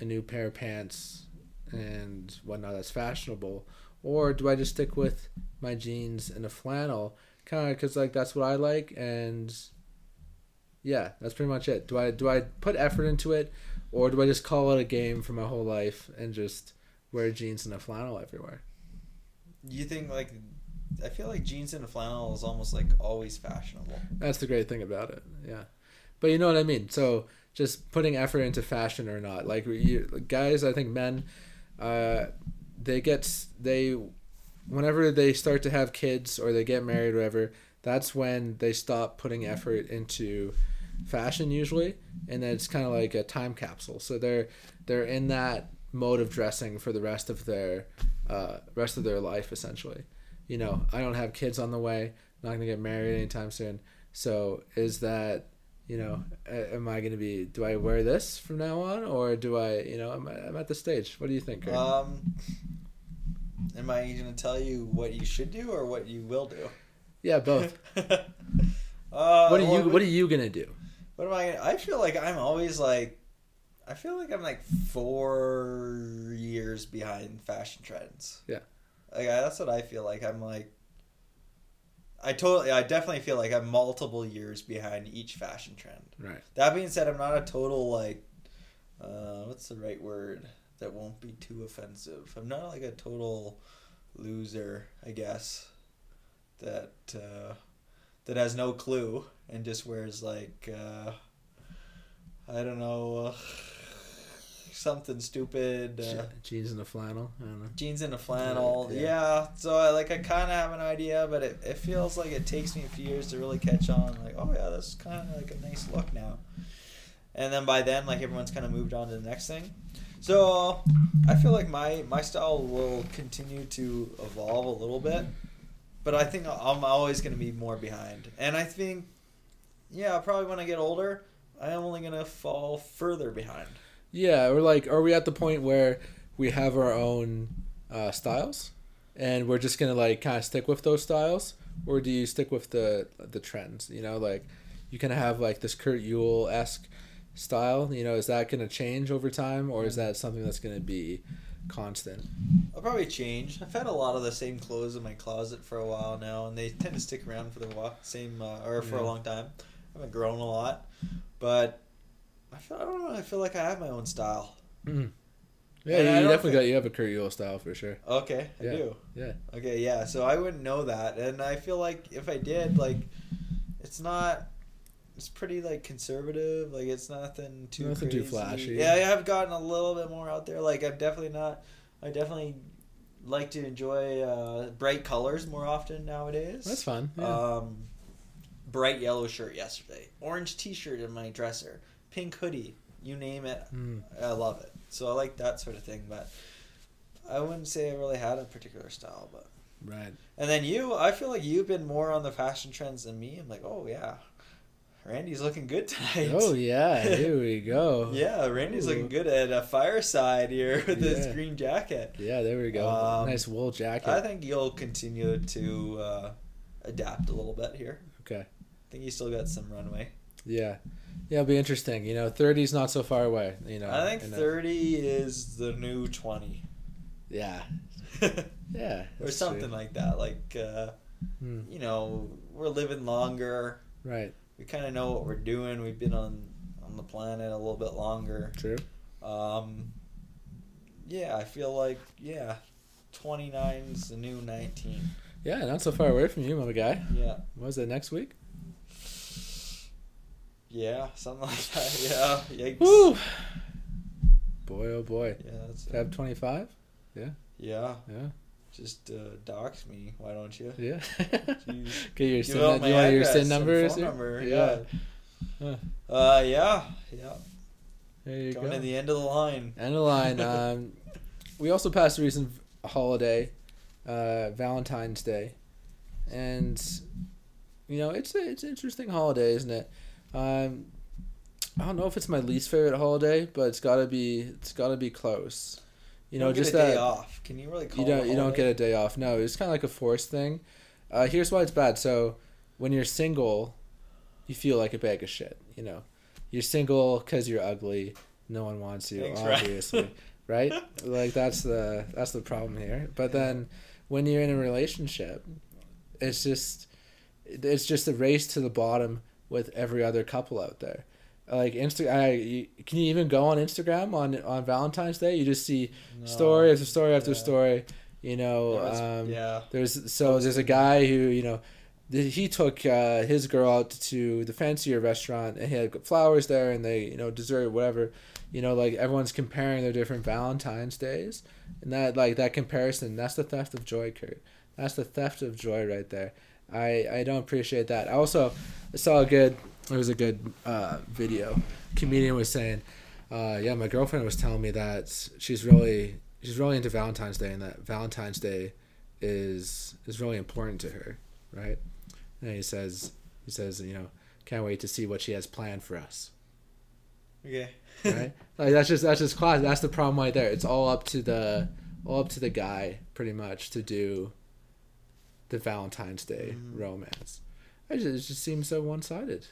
a new pair of pants and whatnot that's fashionable, or do I just stick with my jeans and a flannel, kind of because like that's what I like and yeah, that's pretty much it. Do I do I put effort into it, or do I just call it a game for my whole life and just wear jeans and a flannel everywhere? You think like I feel like jeans and a flannel is almost like always fashionable. That's the great thing about it. Yeah, but you know what I mean. So just putting effort into fashion or not, like you guys, I think men, uh, they get they, whenever they start to have kids or they get married, or whatever. That's when they stop putting effort into fashion usually, and then it's kind of like a time capsule. So they're they're in that mode of dressing for the rest of their uh, rest of their life essentially. You know, I don't have kids on the way. Not gonna get married anytime soon. So is that you know, am I gonna be? Do I wear this from now on, or do I? You know, I'm, I'm at the stage. What do you think? Aaron? Um, am I going to tell you what you should do or what you will do? yeah, both. uh, What are you? well, What are you gonna do? What am I? Gonna, I feel like I'm always like, I feel like I'm like four years behind fashion trends. Yeah. Like I, that's what I feel like. I'm like, I totally, I definitely feel like I'm multiple years behind each fashion trend. Right. That being said, I'm not a total like, uh, what's the right word that won't be too offensive? I'm not like a total loser, I guess. That uh, that has no clue and just wears like, uh, I don't know, uh, something stupid. Uh, Jeans and a flannel. I don't know. jeans and a flannel. Yeah. Yeah. So I like I kind of have an idea, but it, it feels like it takes me a few years to really catch on. Like, oh yeah, that's kind of like a nice look now. And then by then, like everyone's kind of moved on to the next thing. So I feel like my my style will continue to evolve a little bit, but I think I'm always going to be more behind. And I think, yeah, probably when I get older, I'm only going to fall further behind. Yeah, or like, are we at the point where we have our own uh, styles, and we're just gonna like kind of stick with those styles, or do you stick with the the trends? You know, like you can have like this Kurt Yule esque style. You know, is that gonna change over time, or is that something that's gonna be constant? I'll probably change. I've had a lot of the same clothes in my closet for a while now, and they tend to stick around for the same uh, or for Yeah. a long time. I haven't grown a lot, but I feel I don't know. I feel like I have my own style. Mhm. Yeah, And you, definitely think- got you have a Kurt Yule style for sure. Okay, I Yeah. do. Yeah. Okay, yeah. So I wouldn't know that, and I feel like if I did, like, it's not. It's pretty like conservative. Like it's nothing too Nothing too flashy. Yeah, I have gotten a little bit more out there. Like I'm definitely not. I definitely like to enjoy uh, bright colors more often nowadays. That's fun. Yeah. Um, bright yellow shirt yesterday, orange T-shirt in my dresser, pink hoodie. You name it, Mm. I love it. So I like that sort of thing. But I wouldn't say I really had a particular style. But Right. and then you, I feel like you've been more on the fashion trends than me. I'm like, oh yeah, Randy's looking good tonight. Oh yeah, here we go. Yeah, Randy's Ooh. looking good at a fireside here with his green jacket. Yeah, there we go. Um, nice wool jacket. I think you'll continue to uh, adapt a little bit here. okay. I think you still got some runway. Yeah. Yeah, it'll be interesting. You know, 30's not so far away. You know, I think and, uh, 30 is the new 20. Yeah. Yeah. or something true. like that. Like, uh, Hmm, you know, we're living longer. right. We kind of know what we're doing. We've been on, on the planet a little bit longer. True. Um, yeah, I feel like, yeah, 29's the new 19. Yeah, not so far away from you, my guy. Yeah. What was it next week? Yeah, something like that. Yeah. Yikes. Woo! Boy, oh boy. Yeah, that's Feb 25? Yeah. Yeah. Yeah. Just uh, dox me, why don't you? Yeah. Get your Give sin, do you want your sin and numbers? phone number, Yeah. yeah. Huh. Uh, yeah, yeah. There you Going go. to the end of the line. End of the line. Um, we also passed a recent holiday, uh, Valentine's Day, and you know it's a, it's an interesting holiday, isn't it? Um, I don't know if it's my least favorite holiday, but it's got to be it's got to be close. You know, don't just get a that day off. Can you really call you don't you don't get a day off. No, it's kind of like a forced thing. Uh, here's why it's bad. So, when you're single, you feel like a bag of shit. You know, you're single because you're ugly. No one wants you, Thanks, obviously, right? Like that's the that's the problem here. But then when you're in a relationship, it's just it's just a race to the bottom with every other couple out there. Like Insta, I you, can you even go on Instagram on on Valentine's Day? You just see story after story after Yeah. story. You know, was- um, yeah. there's so there's a guy who you know, he took uh, his girl out to the fancier restaurant and he had flowers there and they you know dessert whatever, you know like everyone's comparing their different Valentine's days and that like that comparison that's the theft of joy, Kurt. That's the theft of joy right there. I I don't appreciate that. I also saw a good it was a good uh, video. Comedian was saying, uh, yeah, my girlfriend was telling me that she's really she's really into Valentine's Day and that Valentine's Day is is really important to her, right? And he says he says you know can't wait to see what she has planned for us, Okay. right? like that's just that's just class. That's the problem right there. It's all up to the all up to the guy pretty much to do the Valentine's Day Mhm. romance. I just, it just seems so one sided.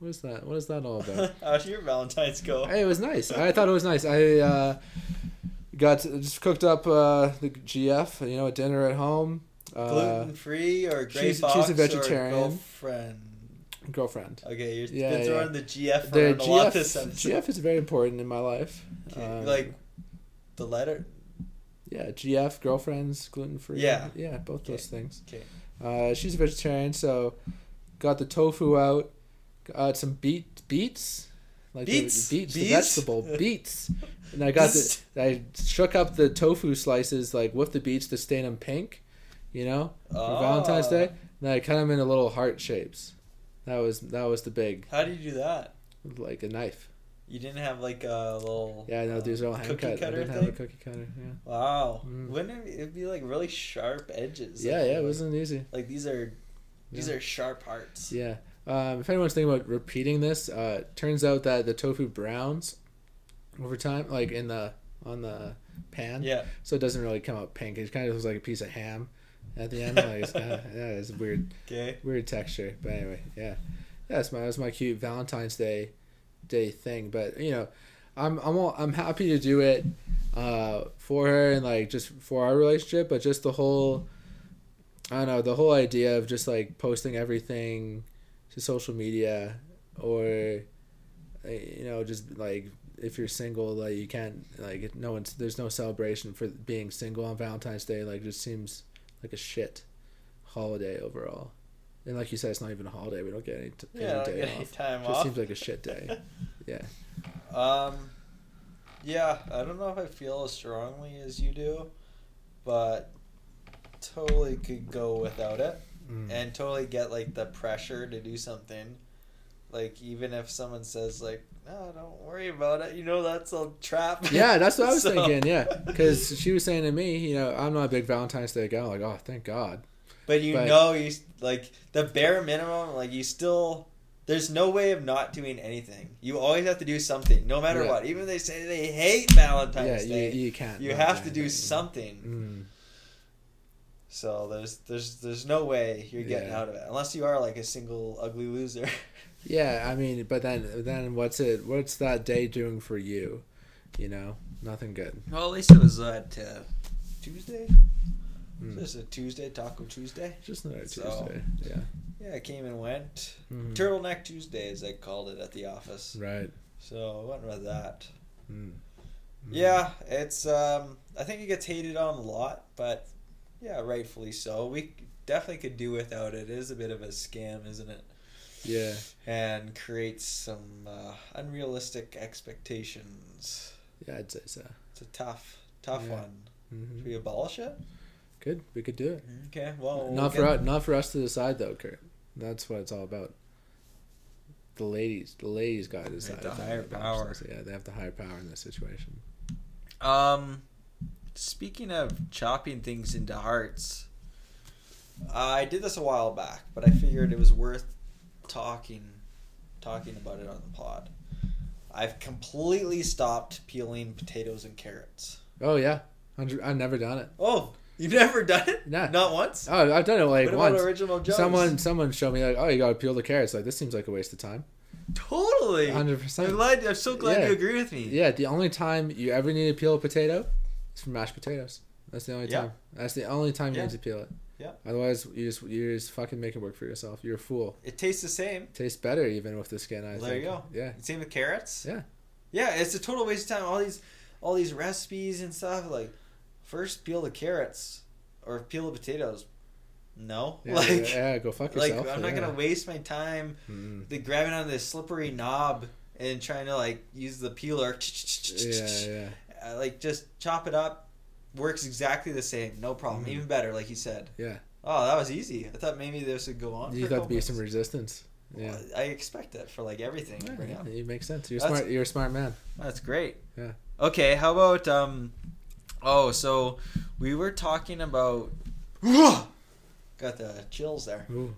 What is that? What is that all about? How'd your Valentine's go? Hey, it was nice. I thought it was nice. I uh, got just cooked up uh, the GF, you know, a dinner at home. Uh, Gluten free or gray she's- she's a vegetarian. or girlfriend? girlfriend. Okay, you're Yeah, been yeah. throwing the GF The around a lot GF, this episode. GF is very important in my life. Okay, Um, like the letter. Yeah, GF, girlfriends, gluten free. Yeah. yeah, both Okay. those things. Okay. Uh, she's a vegetarian, so got the tofu out. Got some beet beets, like Beets? the, beets, the vegetable beets. And I got the I shook up the tofu slices like with the beets to stain them pink, you know, for Valentine's Ah. Day. And I cut them into little heart shapes. That was that was the big How do you do that? like a knife. You didn't have like a little. Yeah, no, these are all hand cookie cut. I cutter didn't have a thing? cookie cutter. Yeah, Wow. Mm. Wouldn't it it'd be like really sharp edges? yeah, like, yeah. It wasn't easy. Like these are, these Yeah. are sharp parts. Yeah. Um, if anyone's thinking about repeating this, uh, turns out that the tofu browns over time, like in the on the pan. Yeah. So it doesn't really come out pink. It kind of looks like a piece of ham at the end. Like it's kind of yeah, it's weird Okay. weird texture. But anyway, yeah, yeah, that's my that's my cute Valentine's Day day thing. But you know, I'm I'm all, I'm happy to do it uh, for her and like just for our relationship. But just the whole I don't know the whole idea of just like posting everything to social media or uh, you know just like if you're single like you can't like no one's there's no celebration for being single on valentine's day like just seems like a shit holiday overall and like you said it's not even a holiday we don't get any, t- Yeah. any day get any off time just off. seems like a shit day yeah Um, yeah, I don't know if I feel as strongly as you do, but totally could go without it Mm. and totally get like the pressure to do something. Like even if someone says like, "No, don't worry about it," you know that's a trap. yeah that's what i was So- thinking yeah because she was saying to me you know i'm not a big valentine's day guy I'm like oh thank god But you But- know, you s- like the bare minimum. Like you still, there's no way of not doing anything. You always have to do something, no matter Yeah. what. Even if they say they hate Valentine's yeah Day, you, you can't you have to do anything. something. mm. So there's there's there's no way you're getting Yeah. out of it unless you are like a single ugly loser. Yeah, I mean, but then then what's it? What's that day doing for you? You know, nothing good. well, at least it was at uh, Tuesday. Mm. Just a Tuesday, Taco Tuesday. Just another So- Tuesday. Yeah. Yeah, I came and went. Mhm. Turtleneck Tuesday, as I called it at the office. Right. So I went with that. Mm. Mm. Yeah, it's um I think it gets hated on a lot, but yeah, rightfully so. We definitely could do without it. It is a bit of a scam, isn't it? Yeah. And creates some uh, unrealistic expectations. Yeah, I'd say so. It's a tough, tough Yeah. one. hmm Should we abolish it? Good. We could do it. Okay, well, we'll not for us, not for us to decide though, Kurt. That's what it's all about. The ladies, the ladies got to decide. the higher power. Yeah, they have the higher power in this situation. Um, speaking of chopping things into hearts, I did this a while back, but I figured it was worth talking, talking about it on the pod. I've completely stopped peeling potatoes and carrots. Oh yeah, I've never done it. Oh, You've never done it? Nah. Not once? Oh, I've done it like what about once. original Joe's? Someone, someone showed me like, oh, you gotta peel the carrots. Like this seems like a waste of time. Totally. 100%. I'm glad. I'm so glad Yeah. you agree with me. Yeah, the only time you ever need to peel a potato is for mashed potatoes. That's the only Yeah. time. That's the only time you need to peel it. Yeah. Otherwise, you just you just fucking make it work for yourself. You're a fool. It tastes the same. Tastes better even with the skin. I there think. you go. Yeah. Same with carrots. Yeah. Yeah, it's a total waste of time. All these, all these recipes and stuff. Like, first peel the carrots, or peel the potatoes. No, Yeah, like, yeah, go fuck yourself. like. I'm not gonna waste my time Mm. the grabbing on this slippery knob and trying to like use the peeler. Yeah, yeah. Uh, like just chop it up. Works exactly the same, no problem. Mhm. Even better, like you said. Yeah. Oh, that was easy. I thought maybe this would go on. You thought to be some resistance. Yeah. Well, I expect that for like everything Yeah, right now. it makes sense. You're That's- smart. You're a smart man. That's great. Yeah. Okay, how about um oh, so we were talking about got the chills there. Ooh.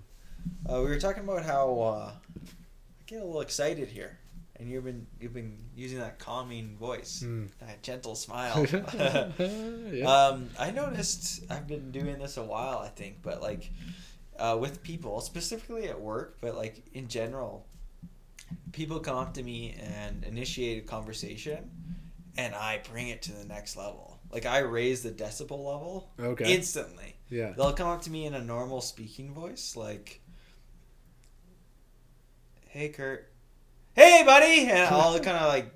Uh, we were talking about how uh I get a little excited here. And you've been you've been using that calming voice, Mm. that gentle smile. yeah. Um, I noticed I've been doing this a while, I think, but like uh, with people, specifically at work, but like in general, people come up to me and initiate a conversation, and I bring it to the next level. Like I raise the decibel level okay. instantly. yeah. They'll come up to me in a normal speaking voice, like, "Hey, Kurt," "Hey, buddy," and I'll kind of like,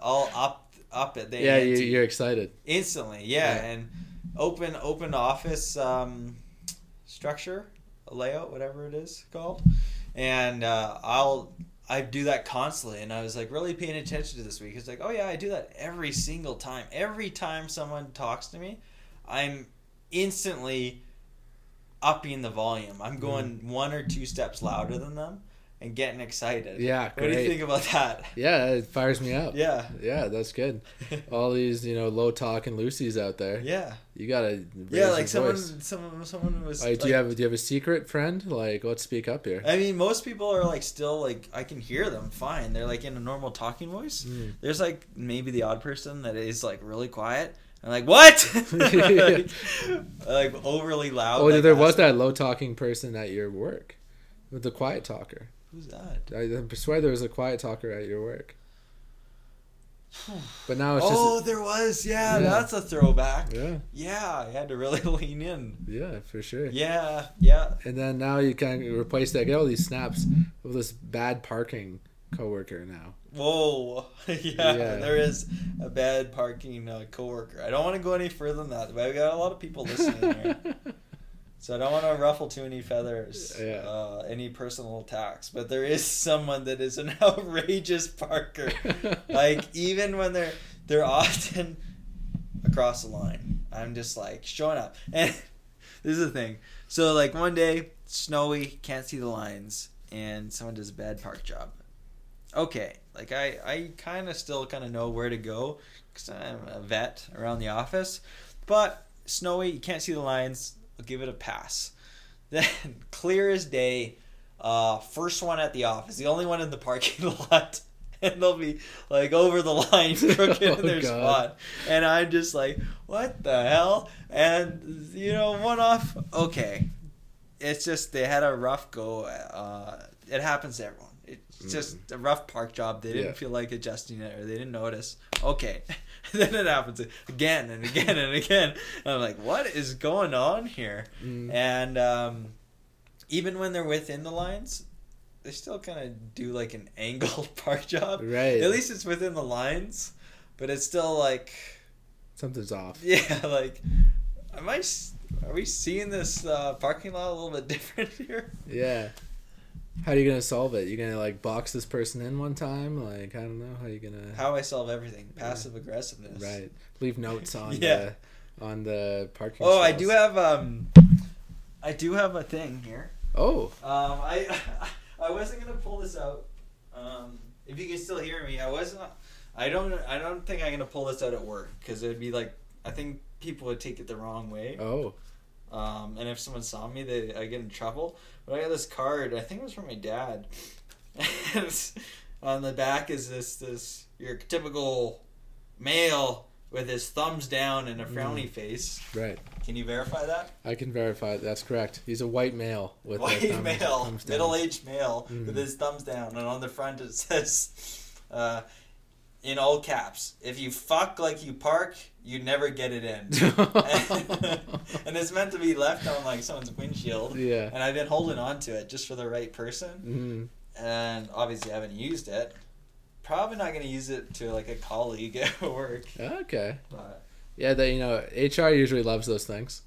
all up up at the Yeah. You, you're excited. instantly yeah, Yeah. and open open office um, structure layout whatever it is called and uh, i'll i do that constantly and i was like really paying attention to this week. It's like oh yeah i do that every single time. Every time someone talks to me i'm instantly upping the volume. I'm mm. going one or two steps louder than them and getting excited Yeah. what do you think about that Yeah. It fires me up. yeah Yeah. That's good. All these you know low talking Lucy's out there. yeah You gotta. yeah like someone voice. someone someone was Like, do you have do you have a secret friend? Like, let's speak up here. I mean, most people are like still like I can hear them fine. They're like in a normal talking voice. Mm. There's like maybe the odd person that is like really quiet and like what, like, like overly loud. Oh, like, there was that low talking person at your work, with the quiet talker. Who's that? I swear there was a quiet talker at your work. But now it's Oh, there was. Yeah, Yeah. that's a throwback. yeah, Yeah, I had to really lean in. yeah, for sure. Yeah, yeah. And then now you can replace that. Get all these snaps with this bad parking coworker now. Whoa. yeah, Yeah. there is a bad parking uh, coworker. I don't want to go any further than that, but we got a lot of people listening here. So I don't want to ruffle too many feathers, Yeah. uh, any personal attacks. But there is someone that is an outrageous Parker. like even when they're they're often across the line, I'm just like showing up. And this is the thing. So like one day, snowy, can't see the lines, and someone does a bad park job. Okay, like I I kind of still kind of know where to go because I'm a vet around the office, but snowy, you can't see the lines. I'll give it a pass. Then clear as day, uh, first one at the office, the only one in the parking lot, and they'll be like over the line, crooked Oh, in their God. spot, and I'm just like, what the hell? And you know, one off, okay. It's just they had a rough go. Uh, it happens to everyone. It's just a rough park job. They didn't Mm. Yeah. feel like adjusting it, or they didn't notice. Okay, then it happens again and again and again. And I'm like, what is going on here? Mm. And um, even when they're within the lines, they still kind of do like an angled park job. Right. At least it's within the lines, but it's still like, Something's off. yeah, like, am I? Are we seeing this uh, parking lot a little bit different here? Yeah. How are you gonna solve it? You gonna like box this person in one time? Like I don't know. How you gonna? How I solve everything? Passive aggressiveness. Right. Leave notes on Yeah. the on the parking. Oh, I do have um, I do have a thing here. Oh. Um, I I wasn't gonna pull this out. Um, if you can still hear me, I wasn't. I don't. I don't think I'm gonna pull this out at work because it would be like I think people would take it the wrong way. Oh. Um, and if someone saw me, they I get in trouble. But I got this card. I think it was from my dad. And on the back is this this your typical male with his thumbs down and a frowny face. Right. Can you verify that? I can verify that's correct. He's a white male with White thumbs- male, thumbs middle-aged male Mhm. with his thumbs down, and on the front it says, uh, in all caps, "If you fuck like you park, you never get it in." and it's meant to be left on like someone's windshield. yeah. And I've been holding on to it just for the right person, Mhm. and obviously I haven't used it. Probably not going to use it to like a colleague at work, Okay. but Yeah, that you know, HR usually loves those things.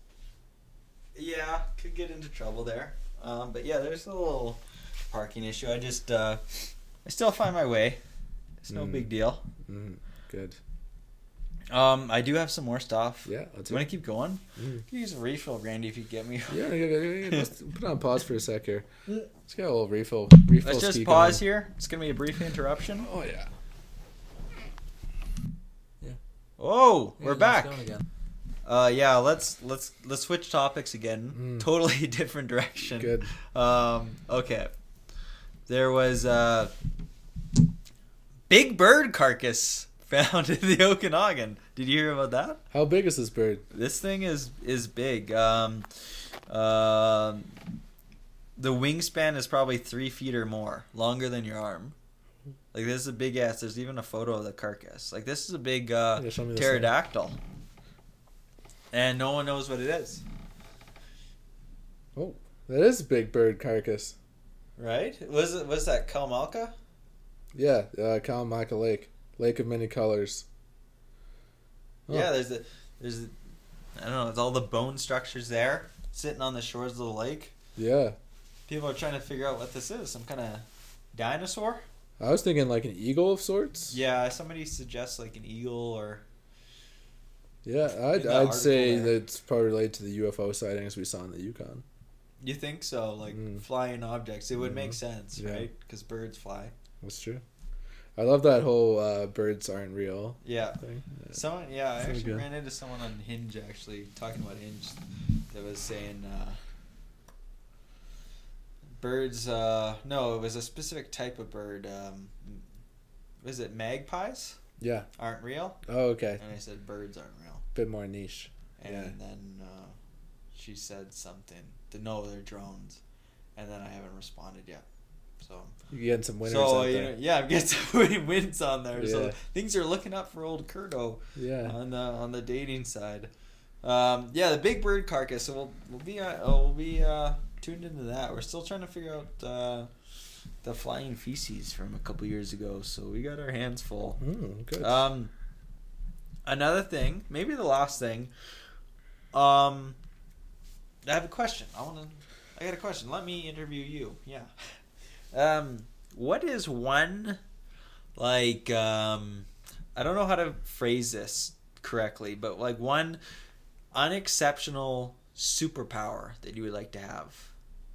yeah, could get into trouble there. Um, but yeah, there's a little parking issue. I just uh, I still find my way. It's no Mm. big deal. Mm, good. Um, I do have some more stuff. Yeah, let's. You want to keep going? Mm. Can you use a refill, Randy, if you get me. Yeah, yeah, yeah, yeah, let's put on pause for a sec here. Let's get a little refill. refill Let's just pause going. here. It's gonna be a brief interruption. Oh yeah. Yeah. Oh, we're Yeah, back. let's go again. Uh, yeah, let's let's let's switch topics again. Mm. Totally different direction. Good. Um, okay. There was a big bird carcass found in the Okanagan. Did you hear about that? How big is this bird? This thing is is big. Um, um, the wingspan is probably three feet or more, longer than your arm. Like this is a big ass. There's even a photo of the carcass. Like this is a big uh, Yeah, pterodactyl, and no one knows what it is. Oh, that is a big bird carcass. Right? Was it was that Kalamalka? Yeah, uh, Kalamalka Lake, Lake of Many Colors. Oh. Yeah, there's a there's a, I don't know, it's all the bone structures there sitting on the shores of the lake. Yeah, People are trying to figure out what this is. Some kind of dinosaur? I was thinking like an eagle of sorts. Yeah, somebody suggests like an eagle or Yeah, I'd, I'd say there. that it's probably related to the UFO sightings we saw in the Yukon. you think so, like Mm. flying objects. It would make Mhm. sense, Yeah. right? Because birds fly. That's true. I love that whole uh, birds aren't real Yeah. thing. Someone, yeah, I actually good. ran into someone on Hinge actually talking about Hinge that was saying uh, birds. Uh, no, it was a specific type of bird. Um, was it magpies Yeah. aren't real? Oh, okay. And I said birds aren't real. Bit more niche. And Yeah. then uh, she said something. To no, they're drones. And then I haven't responded yet. So, You getting some winners so out you there. know, yeah, I'm getting some wins on there. So things are looking up for old Curdo Yeah. on the on the dating side. Um, yeah, the big bird carcass. So we'll we'll be uh, we'll be uh, tuned into that. We're still trying to figure out uh, the flying feces from a couple years ago. So we got our hands full. Mm, good. Um, another thing, maybe the last thing. Um, I have a question. I want to. I got a question. Let me interview you. Yeah. Um, what is one like? Um, I don't know how to phrase this correctly, but like one unexceptional superpower that you would like to have.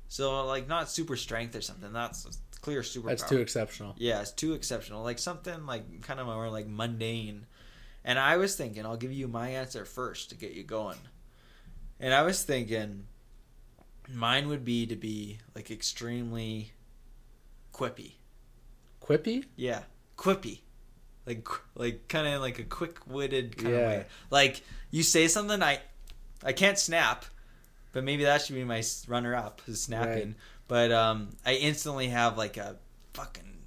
So like not super strength or something. That's a clear superpower. That's too exceptional. Yeah, it's too exceptional. Like something like kind of more like mundane. And I was thinking, I'll give you my answer first to get you going. And I was thinking mine would be to be like extremely quippy. Quippy? Yeah, quippy. Like like kind of like a quick-witted kind Yeah. of way. Like you say something I I can't snap, but maybe that should be my runner up is snapping. Right. But um I instantly have like a fucking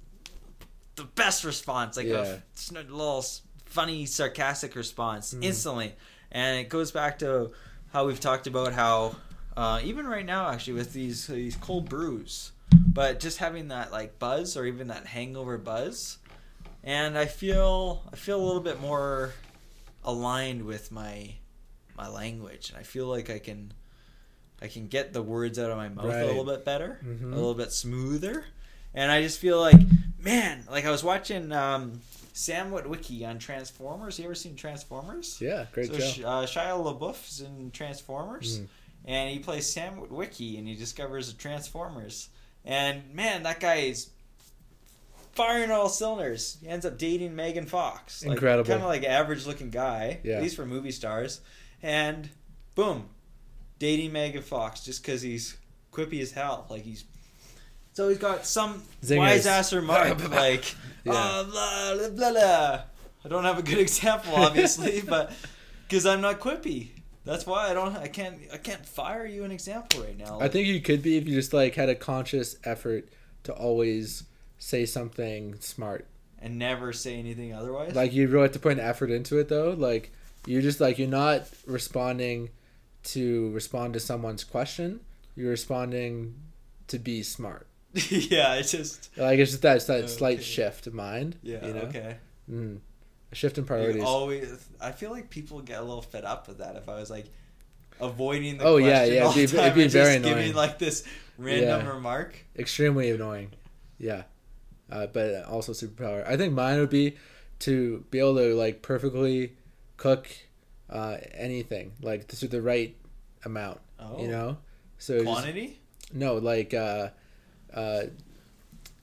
the best response, like Yeah. a s- little funny sarcastic response Mhm. instantly. And it goes back to how we've talked about how uh, even right now actually with these these cold brews but just having that like buzz or even that hangover buzz and i feel i feel a little bit more aligned with my my language and i feel like i can i can get the words out of my mouth Right. a little bit better Mhm. a little bit smoother and i just feel like man like i was watching um sam witwicky on transformers you ever seen transformers Yeah, great so show. Uh, Shia LaBeouf's in Transformers, Mhm. and he plays Sam Witwicky, and he discovers the Transformers. And man, that guy is firing all cylinders. He ends up dating Megan Fox. Like, Incredible. Kind of like average looking guy, Yeah. at least for movie stars. And boom, dating Megan Fox just because he's quippy as hell. Like he's. So he's got some wise ass remark like, Yeah. uh, blah, blah, blah, blah. I don't have a good example, obviously, but because I'm not quippy. That's why I don't. I can't. I can't fire you an example right now. I think you could be if you just like had a conscious effort to always say something smart. and never say anything otherwise. Like you really have to put an effort into it though. Like you're just like you're not responding to respond to someone's question. You're responding to be smart. yeah, it's just. Like it's just that, it's that slight shift of mind. Yeah. You know? Okay. Mm. A shift in You priorities. always. I feel like people get a little fed up with that. If I was like avoiding the Oh, yeah, question yeah, all it'd be- it'd be very just giving annoying. like this random Yeah. remark. extremely annoying. Yeah, uh, but also superpower. I think mine would be to be able to like perfectly cook uh, anything, like to the right amount. Oh. You know, so just- Quantity. no, like uh, uh,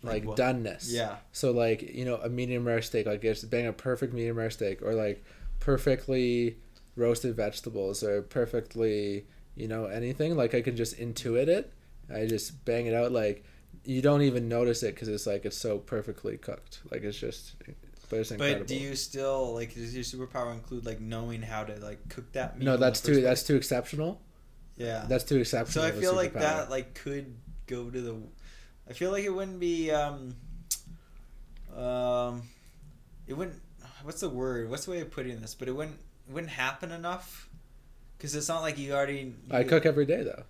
Like like, doneness. Yeah. So like you know a medium rare steak, like it's bang a perfect medium rare steak, or like perfectly roasted vegetables, or perfectly you know anything. Like I can just intuit it. I just bang it out. Like you don't even notice it because it's like it's so perfectly cooked. Like it's just, but it's incredible. But do you still like? Does your superpower include like knowing how to like cook that meal? No, that's too. That's too exceptional. yeah. That's too exceptional. So I feel like that like could go to the. I feel like it wouldn't be. um Um, it wouldn't. What's the word? What's the way of putting this? But it wouldn't. It wouldn't happen enough. Because it's not like you already. I cook every day though.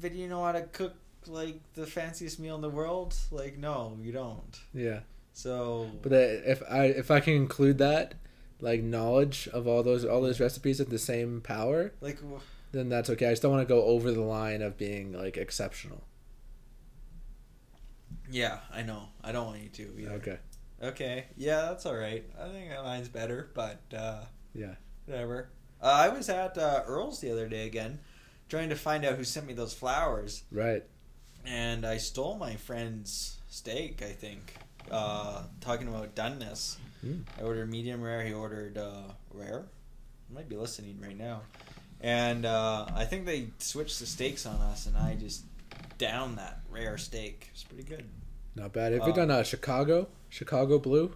But you know how to cook like the fanciest meal in the world? Like no, you don't. Yeah. So. But if I if I can include that, like knowledge of all those all those recipes at the same power, Like. then that's okay. I just don't want to go over the line of being like exceptional. Yeah, I know. I don't want you to either. Okay. Okay. Yeah, that's all right. I think mine's better, but uh, Yeah. whatever. Uh, I was at uh, Earl's the other day again, trying to find out who sent me those flowers, Right. and I stole my friend's steak. I think. Uh, talking about doneness, Mm. I ordered medium rare. He ordered uh, rare. I might be listening right now, and uh, I think they switched the steaks on us, and I just downed that rare steak. It's pretty good. Not bad. Have Uh, you done a Chicago Chicago blue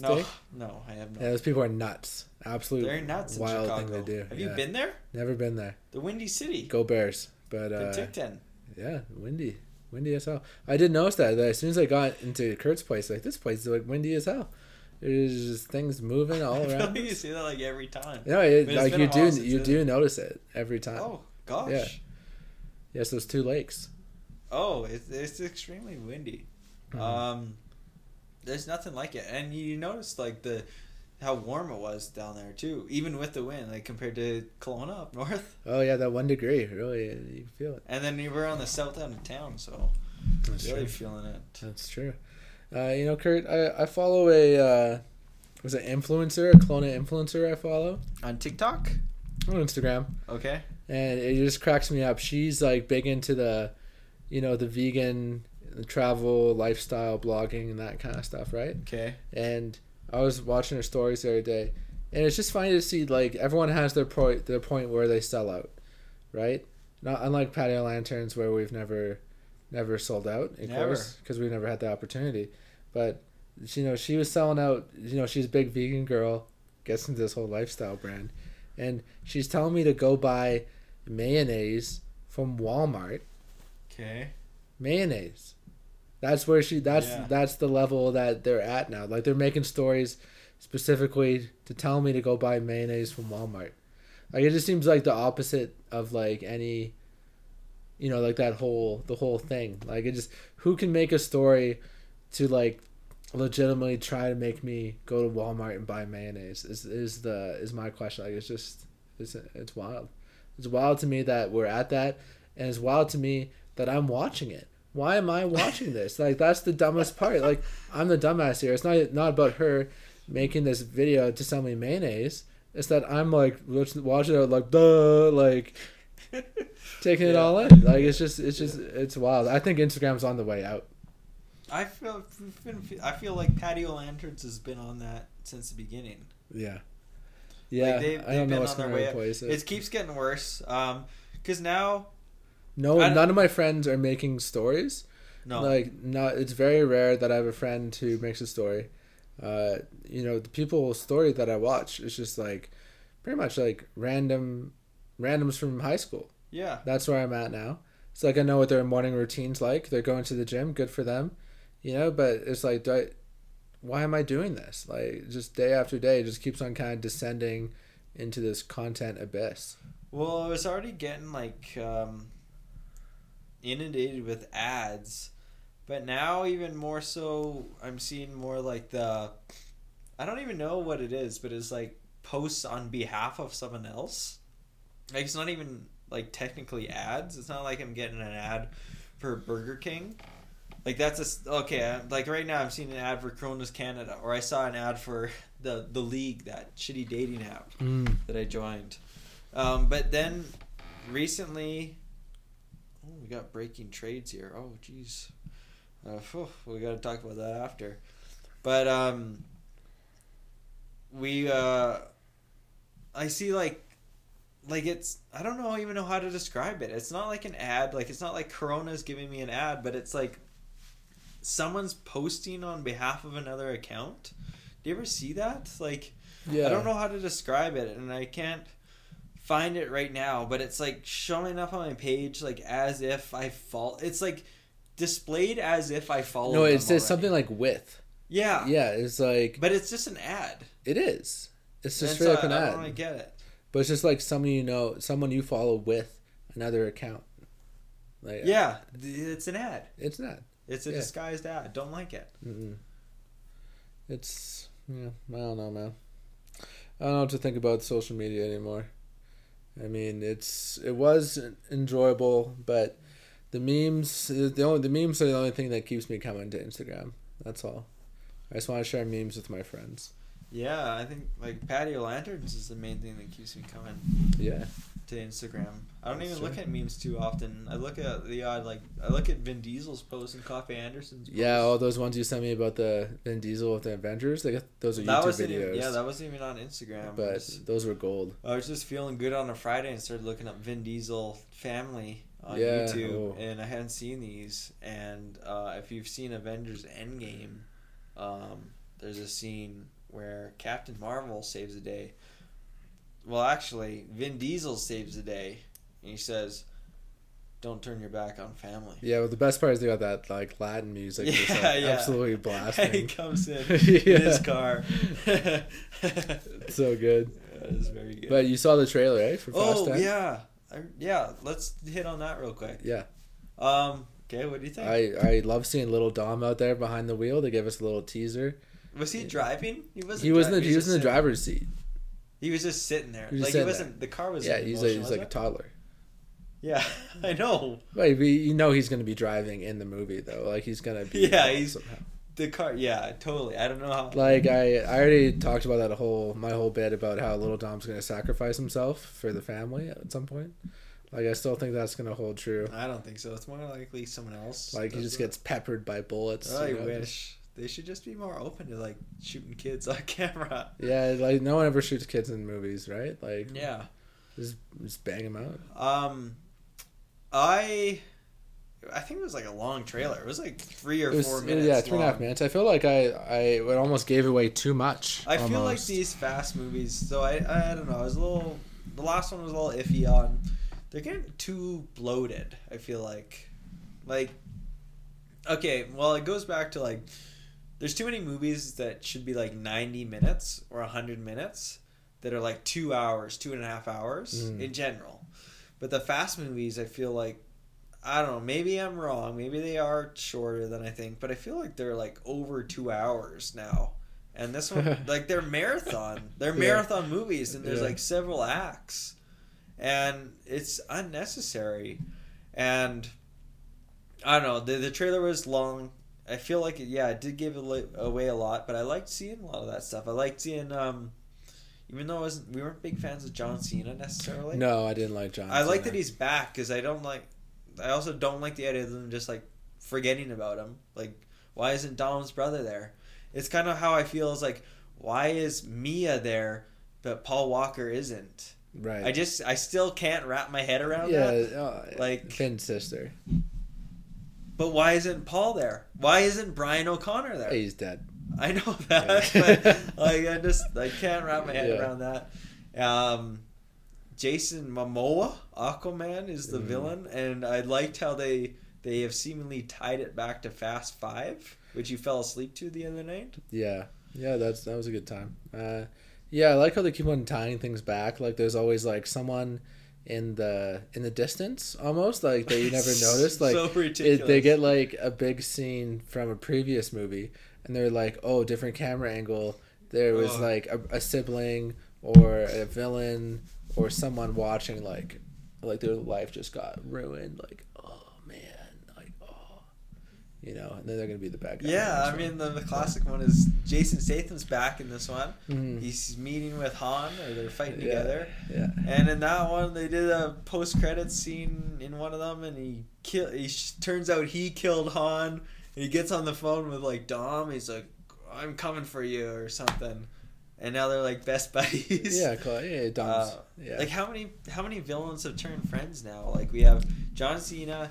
No, steak? no, I have not. Yeah, those people are nuts. Absolute They're nuts in wild Chicago. thing they do. Have you been there? Never been there. The Windy City. Go Bears. But uh, Penticton. yeah, windy, windy as hell. I did notice that, that as soon as I got into Kurt's place, like this place is like windy as hell. There's just things moving all I around. like you see that like every time. No, it, But it's like you do, you it- do notice it every time. Oh gosh. Yeah. Yes, those two lakes. Oh, it's, it's extremely windy. Mhm. Um, there's nothing like it, and you notice like the how warm it was down there too, even with the wind, like compared to Kelowna up north. Oh yeah, that one degree, really, you feel it. And then you were on the south end of town, so That's really true. feeling it. That's true. Uh, you know, Kurt, I, I follow a uh, was it influencer, a Kelowna influencer. I follow On TikTok. on Instagram, Okay. and it just cracks me up. She's like big into the, you know, the vegan, travel, lifestyle, blogging, and that kind of stuff, right? Okay. and I was watching her stories the other day, and it's just funny to see like everyone has their point their point where they sell out, right? Not unlike patio lanterns where we've never, never sold out, of Never. course, because we've never had the opportunity. But you know, she was selling out. You know, she's a big vegan girl, gets into this whole lifestyle brand, and she's telling me to go buy mayonnaise from Walmart. Okay. Mayonnaise. That's where she. That's Yeah. that's the level that they're at now. Like they're making stories specifically to tell me to go buy mayonnaise from Walmart. Like it just seems like the opposite of like any. You know, like that whole the whole thing. Like it just who can make a story to like legitimately try to make me go to Walmart and buy mayonnaise is is the is my question. Like it's just it's it's wild. It's wild to me that we're at that, and it's wild to me that I'm watching it. Why am I watching this? Like that's the dumbest part. Like I'm the dumbass here. It's not not about her making this video to sell me mayonnaise. It's that I'm like watching it like duh like taking it Yeah. all in. Like it's just it's just it's wild. I think Instagram's on the way out. I feel. I feel like patio lanterns has been on that since the beginning. Yeah. Yeah, they- I they've don't know been what's on their going to replace it. It keeps getting worse. Um, because now no, none of my friends are making stories. no. Like, not. It's very rare that I have a friend who makes a story. Uh, you know, the people story that I watch is just like, pretty much like random, randoms from high school. Yeah. That's where I'm at now. It's like I know what their morning routines like. They're going to the gym, good for them, you know. But it's like, do I, why am I doing this? Like just day after day, it just keeps on kind of descending into this content abyss. Well, I was already getting like um, inundated with ads, but now even more so, I'm seeing more like the. I don't even know what it is, but it's like posts on behalf of someone else. Like it's not even like technically ads. It's not like I'm getting an ad for Burger King. Like that's a okay. Like right now, I'm seeing an ad for Cronus Canada, or I saw an ad for the the league, that shitty dating app Mm. that I joined. Um, but then recently, we got breaking trades here. Oh, jeez. Uh, we got to talk about that after. But um, we, uh, I see like, like it's I don't know even know how to describe it. It's not like an ad. Like it's not like Corona's giving me an ad, but it's like someone's posting on behalf of another account. Do you ever see that? Like. Yeah, I don't know how to describe it, and I can't find it right now. But it's like showing up on my page, like as if I fall. It's like displayed as if I follow. No, it says already. something like with. Yeah, Yeah, it's like but it's just an ad. it is. It's just straight so up an I, I don't get it. But it's just like someone you know, someone you follow with another account. Like Yeah, it's an ad. it's not. It's a Yeah. disguised ad. Don't like it. Mm-mm. It's yeah. I don't know, man. I don't know what to think about social media anymore. I mean, it's it was enjoyable, but the memes the only the memes are the only thing that keeps me coming to Instagram. That's all. I just want to share memes with my friends. Yeah, I think like patio lanterns is the main thing that keeps me coming Yeah. to Instagram. I don't That's even look at memes too often. I look at the odd like I look at Vin Diesel's posts and Coffee Anderson's. Yeah, all those ones you sent me about the Vin Diesel with the Avengers, they got those are that YouTube videos. even, yeah, that wasn't even on Instagram. But was- those were gold. I was just feeling good on a Friday and started looking up Vin Diesel family on Yeah, YouTube, oh. and I hadn't seen these. And uh, if you've seen Avengers Endgame, um, there's a scene where Captain Marvel saves the day. Well, actually, Vin Diesel saves the day, and he says, "Don't turn your back on family." Yeah, well, the best part is they got that like Latin music, just, like, Yeah, yeah. absolutely And he blasting. comes in Yeah. in his car. so good. That is very good. But you saw the trailer, right? For Fast oh 10? yeah, I, yeah. Let's hit on that real quick. Yeah. Um. Okay. What do you think? I I love seeing little Dom out there behind the wheel. They gave us a little teaser. Was he driving? He wasn't. He was in dri- the he was in the driver's seat. He was just sitting there. He like he wasn't. The car was. Yeah, he's like he's like a toddler. Yeah, I know. But you know he's gonna be driving in the movie though. Like he's gonna be. Yeah, he's- somehow. The car. Yeah, totally. I don't know how. Like I, I already talked about that whole my whole bit about how little Dom's gonna sacrifice himself for the family at some point. Like I still think that's gonna hold true. I don't think so. It's more likely someone else. Like he just it. gets peppered by bullets. I you know, wish they should just be more open to like shooting kids on camera. yeah, like no one ever shoots kids in movies, right? Like Yeah. just just bang them out. Um, I. I think it was like a long trailer. It was like three or was, four minutes. yeah, three and a half long. minutes. I feel like I I it almost gave away too much. I feel like these fast movies. So I I don't know. I was a little. The last one was a little iffy on. They're getting too bloated. I feel like, like, okay. Well, it goes back to like, there's too many movies that should be like 90 minutes or 100 minutes that are like two hours, two and a half hours Mm. in general. But the fast movies, I feel like. I don't know. Maybe I'm wrong. Maybe they are shorter than I think, but I feel like they're like over two hours now. And this one, like they're marathon, they're Yeah. marathon movies, and there's Yeah. like several acts, and it's unnecessary. And I don't know. The the trailer was long. I feel like it, yeah, it did give away a lot, but I liked seeing a lot of that stuff. I liked seeing, um, even though we weren't big fans of John Cena necessarily. No, I didn't like John. I like that he's back because I don't like. I also don't like the idea of them just like forgetting about him. Like, why isn't Dom's brother there? It's kind of how I feel. Is like, why is Mia there, but Paul Walker isn't? right. I just, I still can't wrap my head around yeah, that. uh, Like- Vin's sister. But why isn't Paul there? Why isn't Brian O'Conner there? He's dead. I know that, Yeah. but like I just I can't wrap my head Yeah. around that. Um, Jason Momoa, Aquaman, is the villain, and I liked how they they have seemingly tied it back to Fast Five, which you fell asleep to the other night. Yeah, yeah, that's that was a good time. Uh, yeah, I like how they keep on tying things back. Like there's always like someone in the in the distance, almost like that you never noticed. Like so it, they get like a big scene from a previous movie, and they're like, oh, different camera angle. There was Ugh. like a, a sibling or a villain or someone watching like like their life just got ruined. Like oh man, like oh, you know, and then they're gonna be the bad guy. Yeah, I mean the, the classic one is Jason Statham's back in this one. Mhm. He's meeting with Han, or they're fighting Yeah, together. Yeah. And in that one, they did a post credit scene in one of them, and he kill. He sh- turns out he killed Han. And he gets on the phone with like Dom. He's like, "I'm coming for you" or something. And now they're like best buddies. Yeah, cool. Yeah, Dom's. Uh, yeah. Like how many how many villains have turned friends now? Like we have John Cena,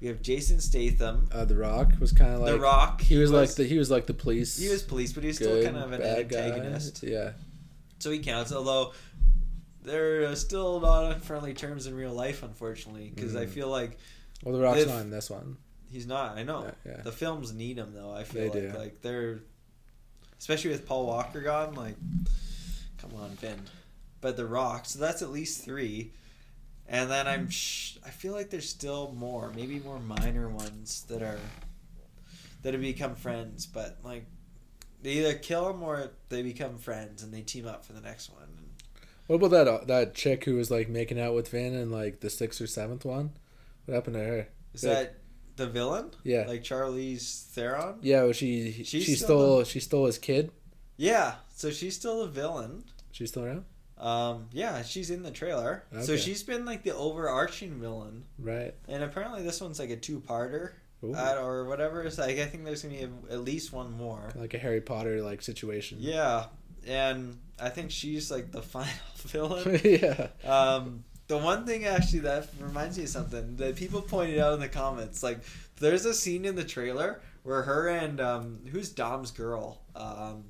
we have Jason Statham, uh, the Rock was kind of like The Rock. He was, like the he was like the police. he was police, but he's still good, kind of an bad guy. antagonist. Yeah. So he counts, although they're still not on friendly terms in real life, unfortunately. Because I Mhm. feel like Well, the Rock's If- not in this one. he's not. I know Yeah, yeah. the films need him though. I feel They like do. like they're, especially with Paul Walker gone. Like, come on, Vin. But the Rock. So that's at least three. And then I'm, sh- I feel like there's still more, maybe more minor ones that are, that have become friends. But like, they either kill them or they become friends and they team up for the next one. What about that uh, that chick who was like making out with Vin in like the sixth or seventh one? What happened to her? Is Like- that the villain? Yeah. Like Charlize Theron? Yeah, well, she she still stole she stole his kid. Yeah. So she's still a villain. She's still around, Um, yeah, she's in the trailer. So she's been like the overarching villain. right? And apparently this one's like a two-parter Ooh, uh, or whatever. It's like I think there's gonna be a, at least one more. like a Harry Potter like situation. Yeah, and I think she's like the final villain. yeah. Um, the one thing actually that reminds me of something that people pointed out in the comments, like there's a scene in the trailer where her and um, who's Dom's girl, um,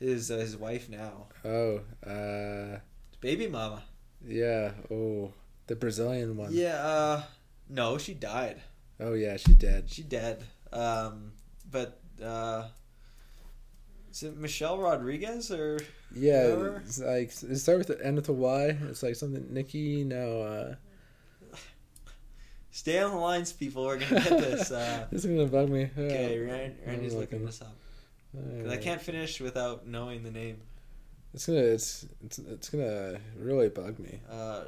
his uh, his wife now, Oh, uh, baby mama. yeah. Oh, the Brazilian one. Yeah, uh, no, she died. Oh yeah, she dead. She dead. Um, but uh, is it Michelle Rodriguez or Yeah, it's like it start with the end with a Y. It's like something Nikki. No, uh, stay on the lines, people? We're gonna get this. Uh, this is gonna bug me. okay, Rand, Randy's looking looking. this up. 'Cause I can't finish without knowing the name. It's gonna it's it's it's gonna really bug me. Uh,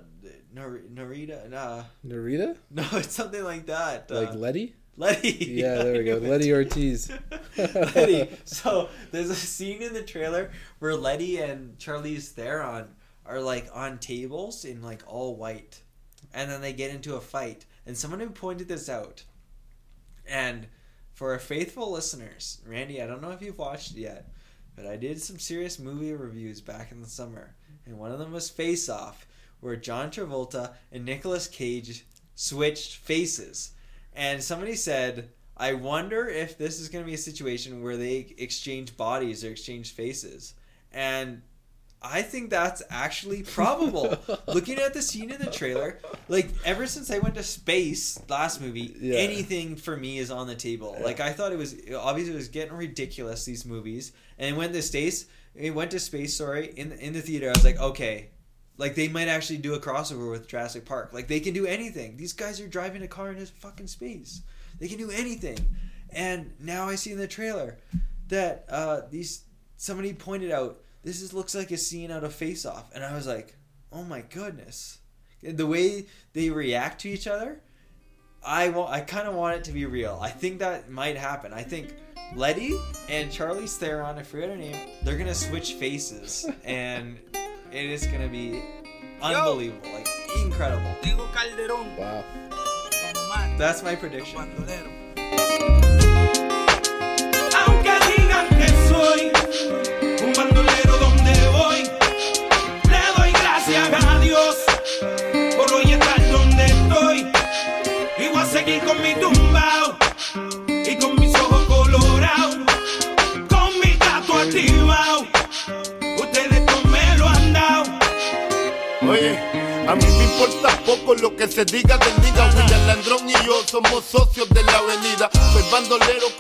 Nor- Norita, nah, Narita, no, it's something like that. Uh, like Letty. Letty. Yeah, there we go. Letty Ortiz. Letty. So there's a scene in the trailer where Letty and Charlize Theron are like on tables in like all white, and then they get into a fight. And someone who pointed this out, and for our faithful listeners, Randy, I don't know if you've watched it yet, but I did some serious movie reviews back in the summer, and one of them was Face Off, where John Travolta and Nicolas Cage switched faces. And somebody said, I wonder if this is going to be a situation where they exchange bodies or exchange faces. And I think that's actually probable. Looking at the scene in the trailer, like ever since I went to space last movie, Yeah. anything for me is on the table. Yeah. Like I thought it was obviously it was getting ridiculous these movies. And when the space it went to space, sorry, in the, in the theater, I was like, okay, like they might actually do a crossover with Jurassic Park. Like they can do anything. These guys are driving a car in this fucking space. They can do anything. And now I see in the trailer that uh, these somebody pointed out this is looks like a scene out of Face Off, and I was like, oh my goodness, the way they react to each other. I want. I kind of want it to be real. I think that might happen. I think Letty and Charlize Theron, I forget her name, they're gonna switch faces, and it is gonna be unbelievable, like incredible. Tego Calderón, Wow. That's my prediction. Aunque digan que soy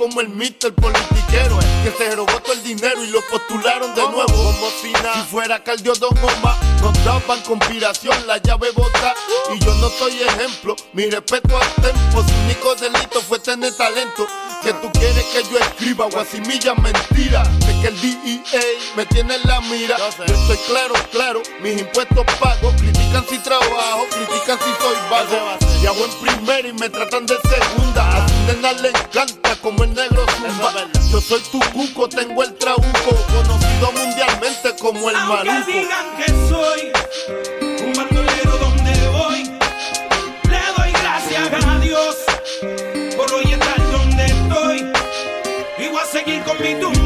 como el mister politiquero que se robó todo el dinero y lo postularon de nuevo. Como si nada. Si fuera Caldio Don Omar, nos daban conspiración, la llave bota. Y yo no soy ejemplo, mi respeto al tempo. Su único delito fue tener talento. Que tú quieres que yo escriba guasimilla mentira. De que el DEA me tiene en la mira. Yo estoy claro, claro, mis impuestos pago. Critican si trabajo, critican si soy vago. Viajo en primera y me tratan de segunda. A su nena le encanta como el negro zumba. Yo soy tu cuco, tengo el trauco. Conocido mundialmente como el Aunque maluco. digan que soy un bandolero donde voy, le doy gracias a Dios por hoy estar donde estoy. Y voy a seguir con mi tumbao,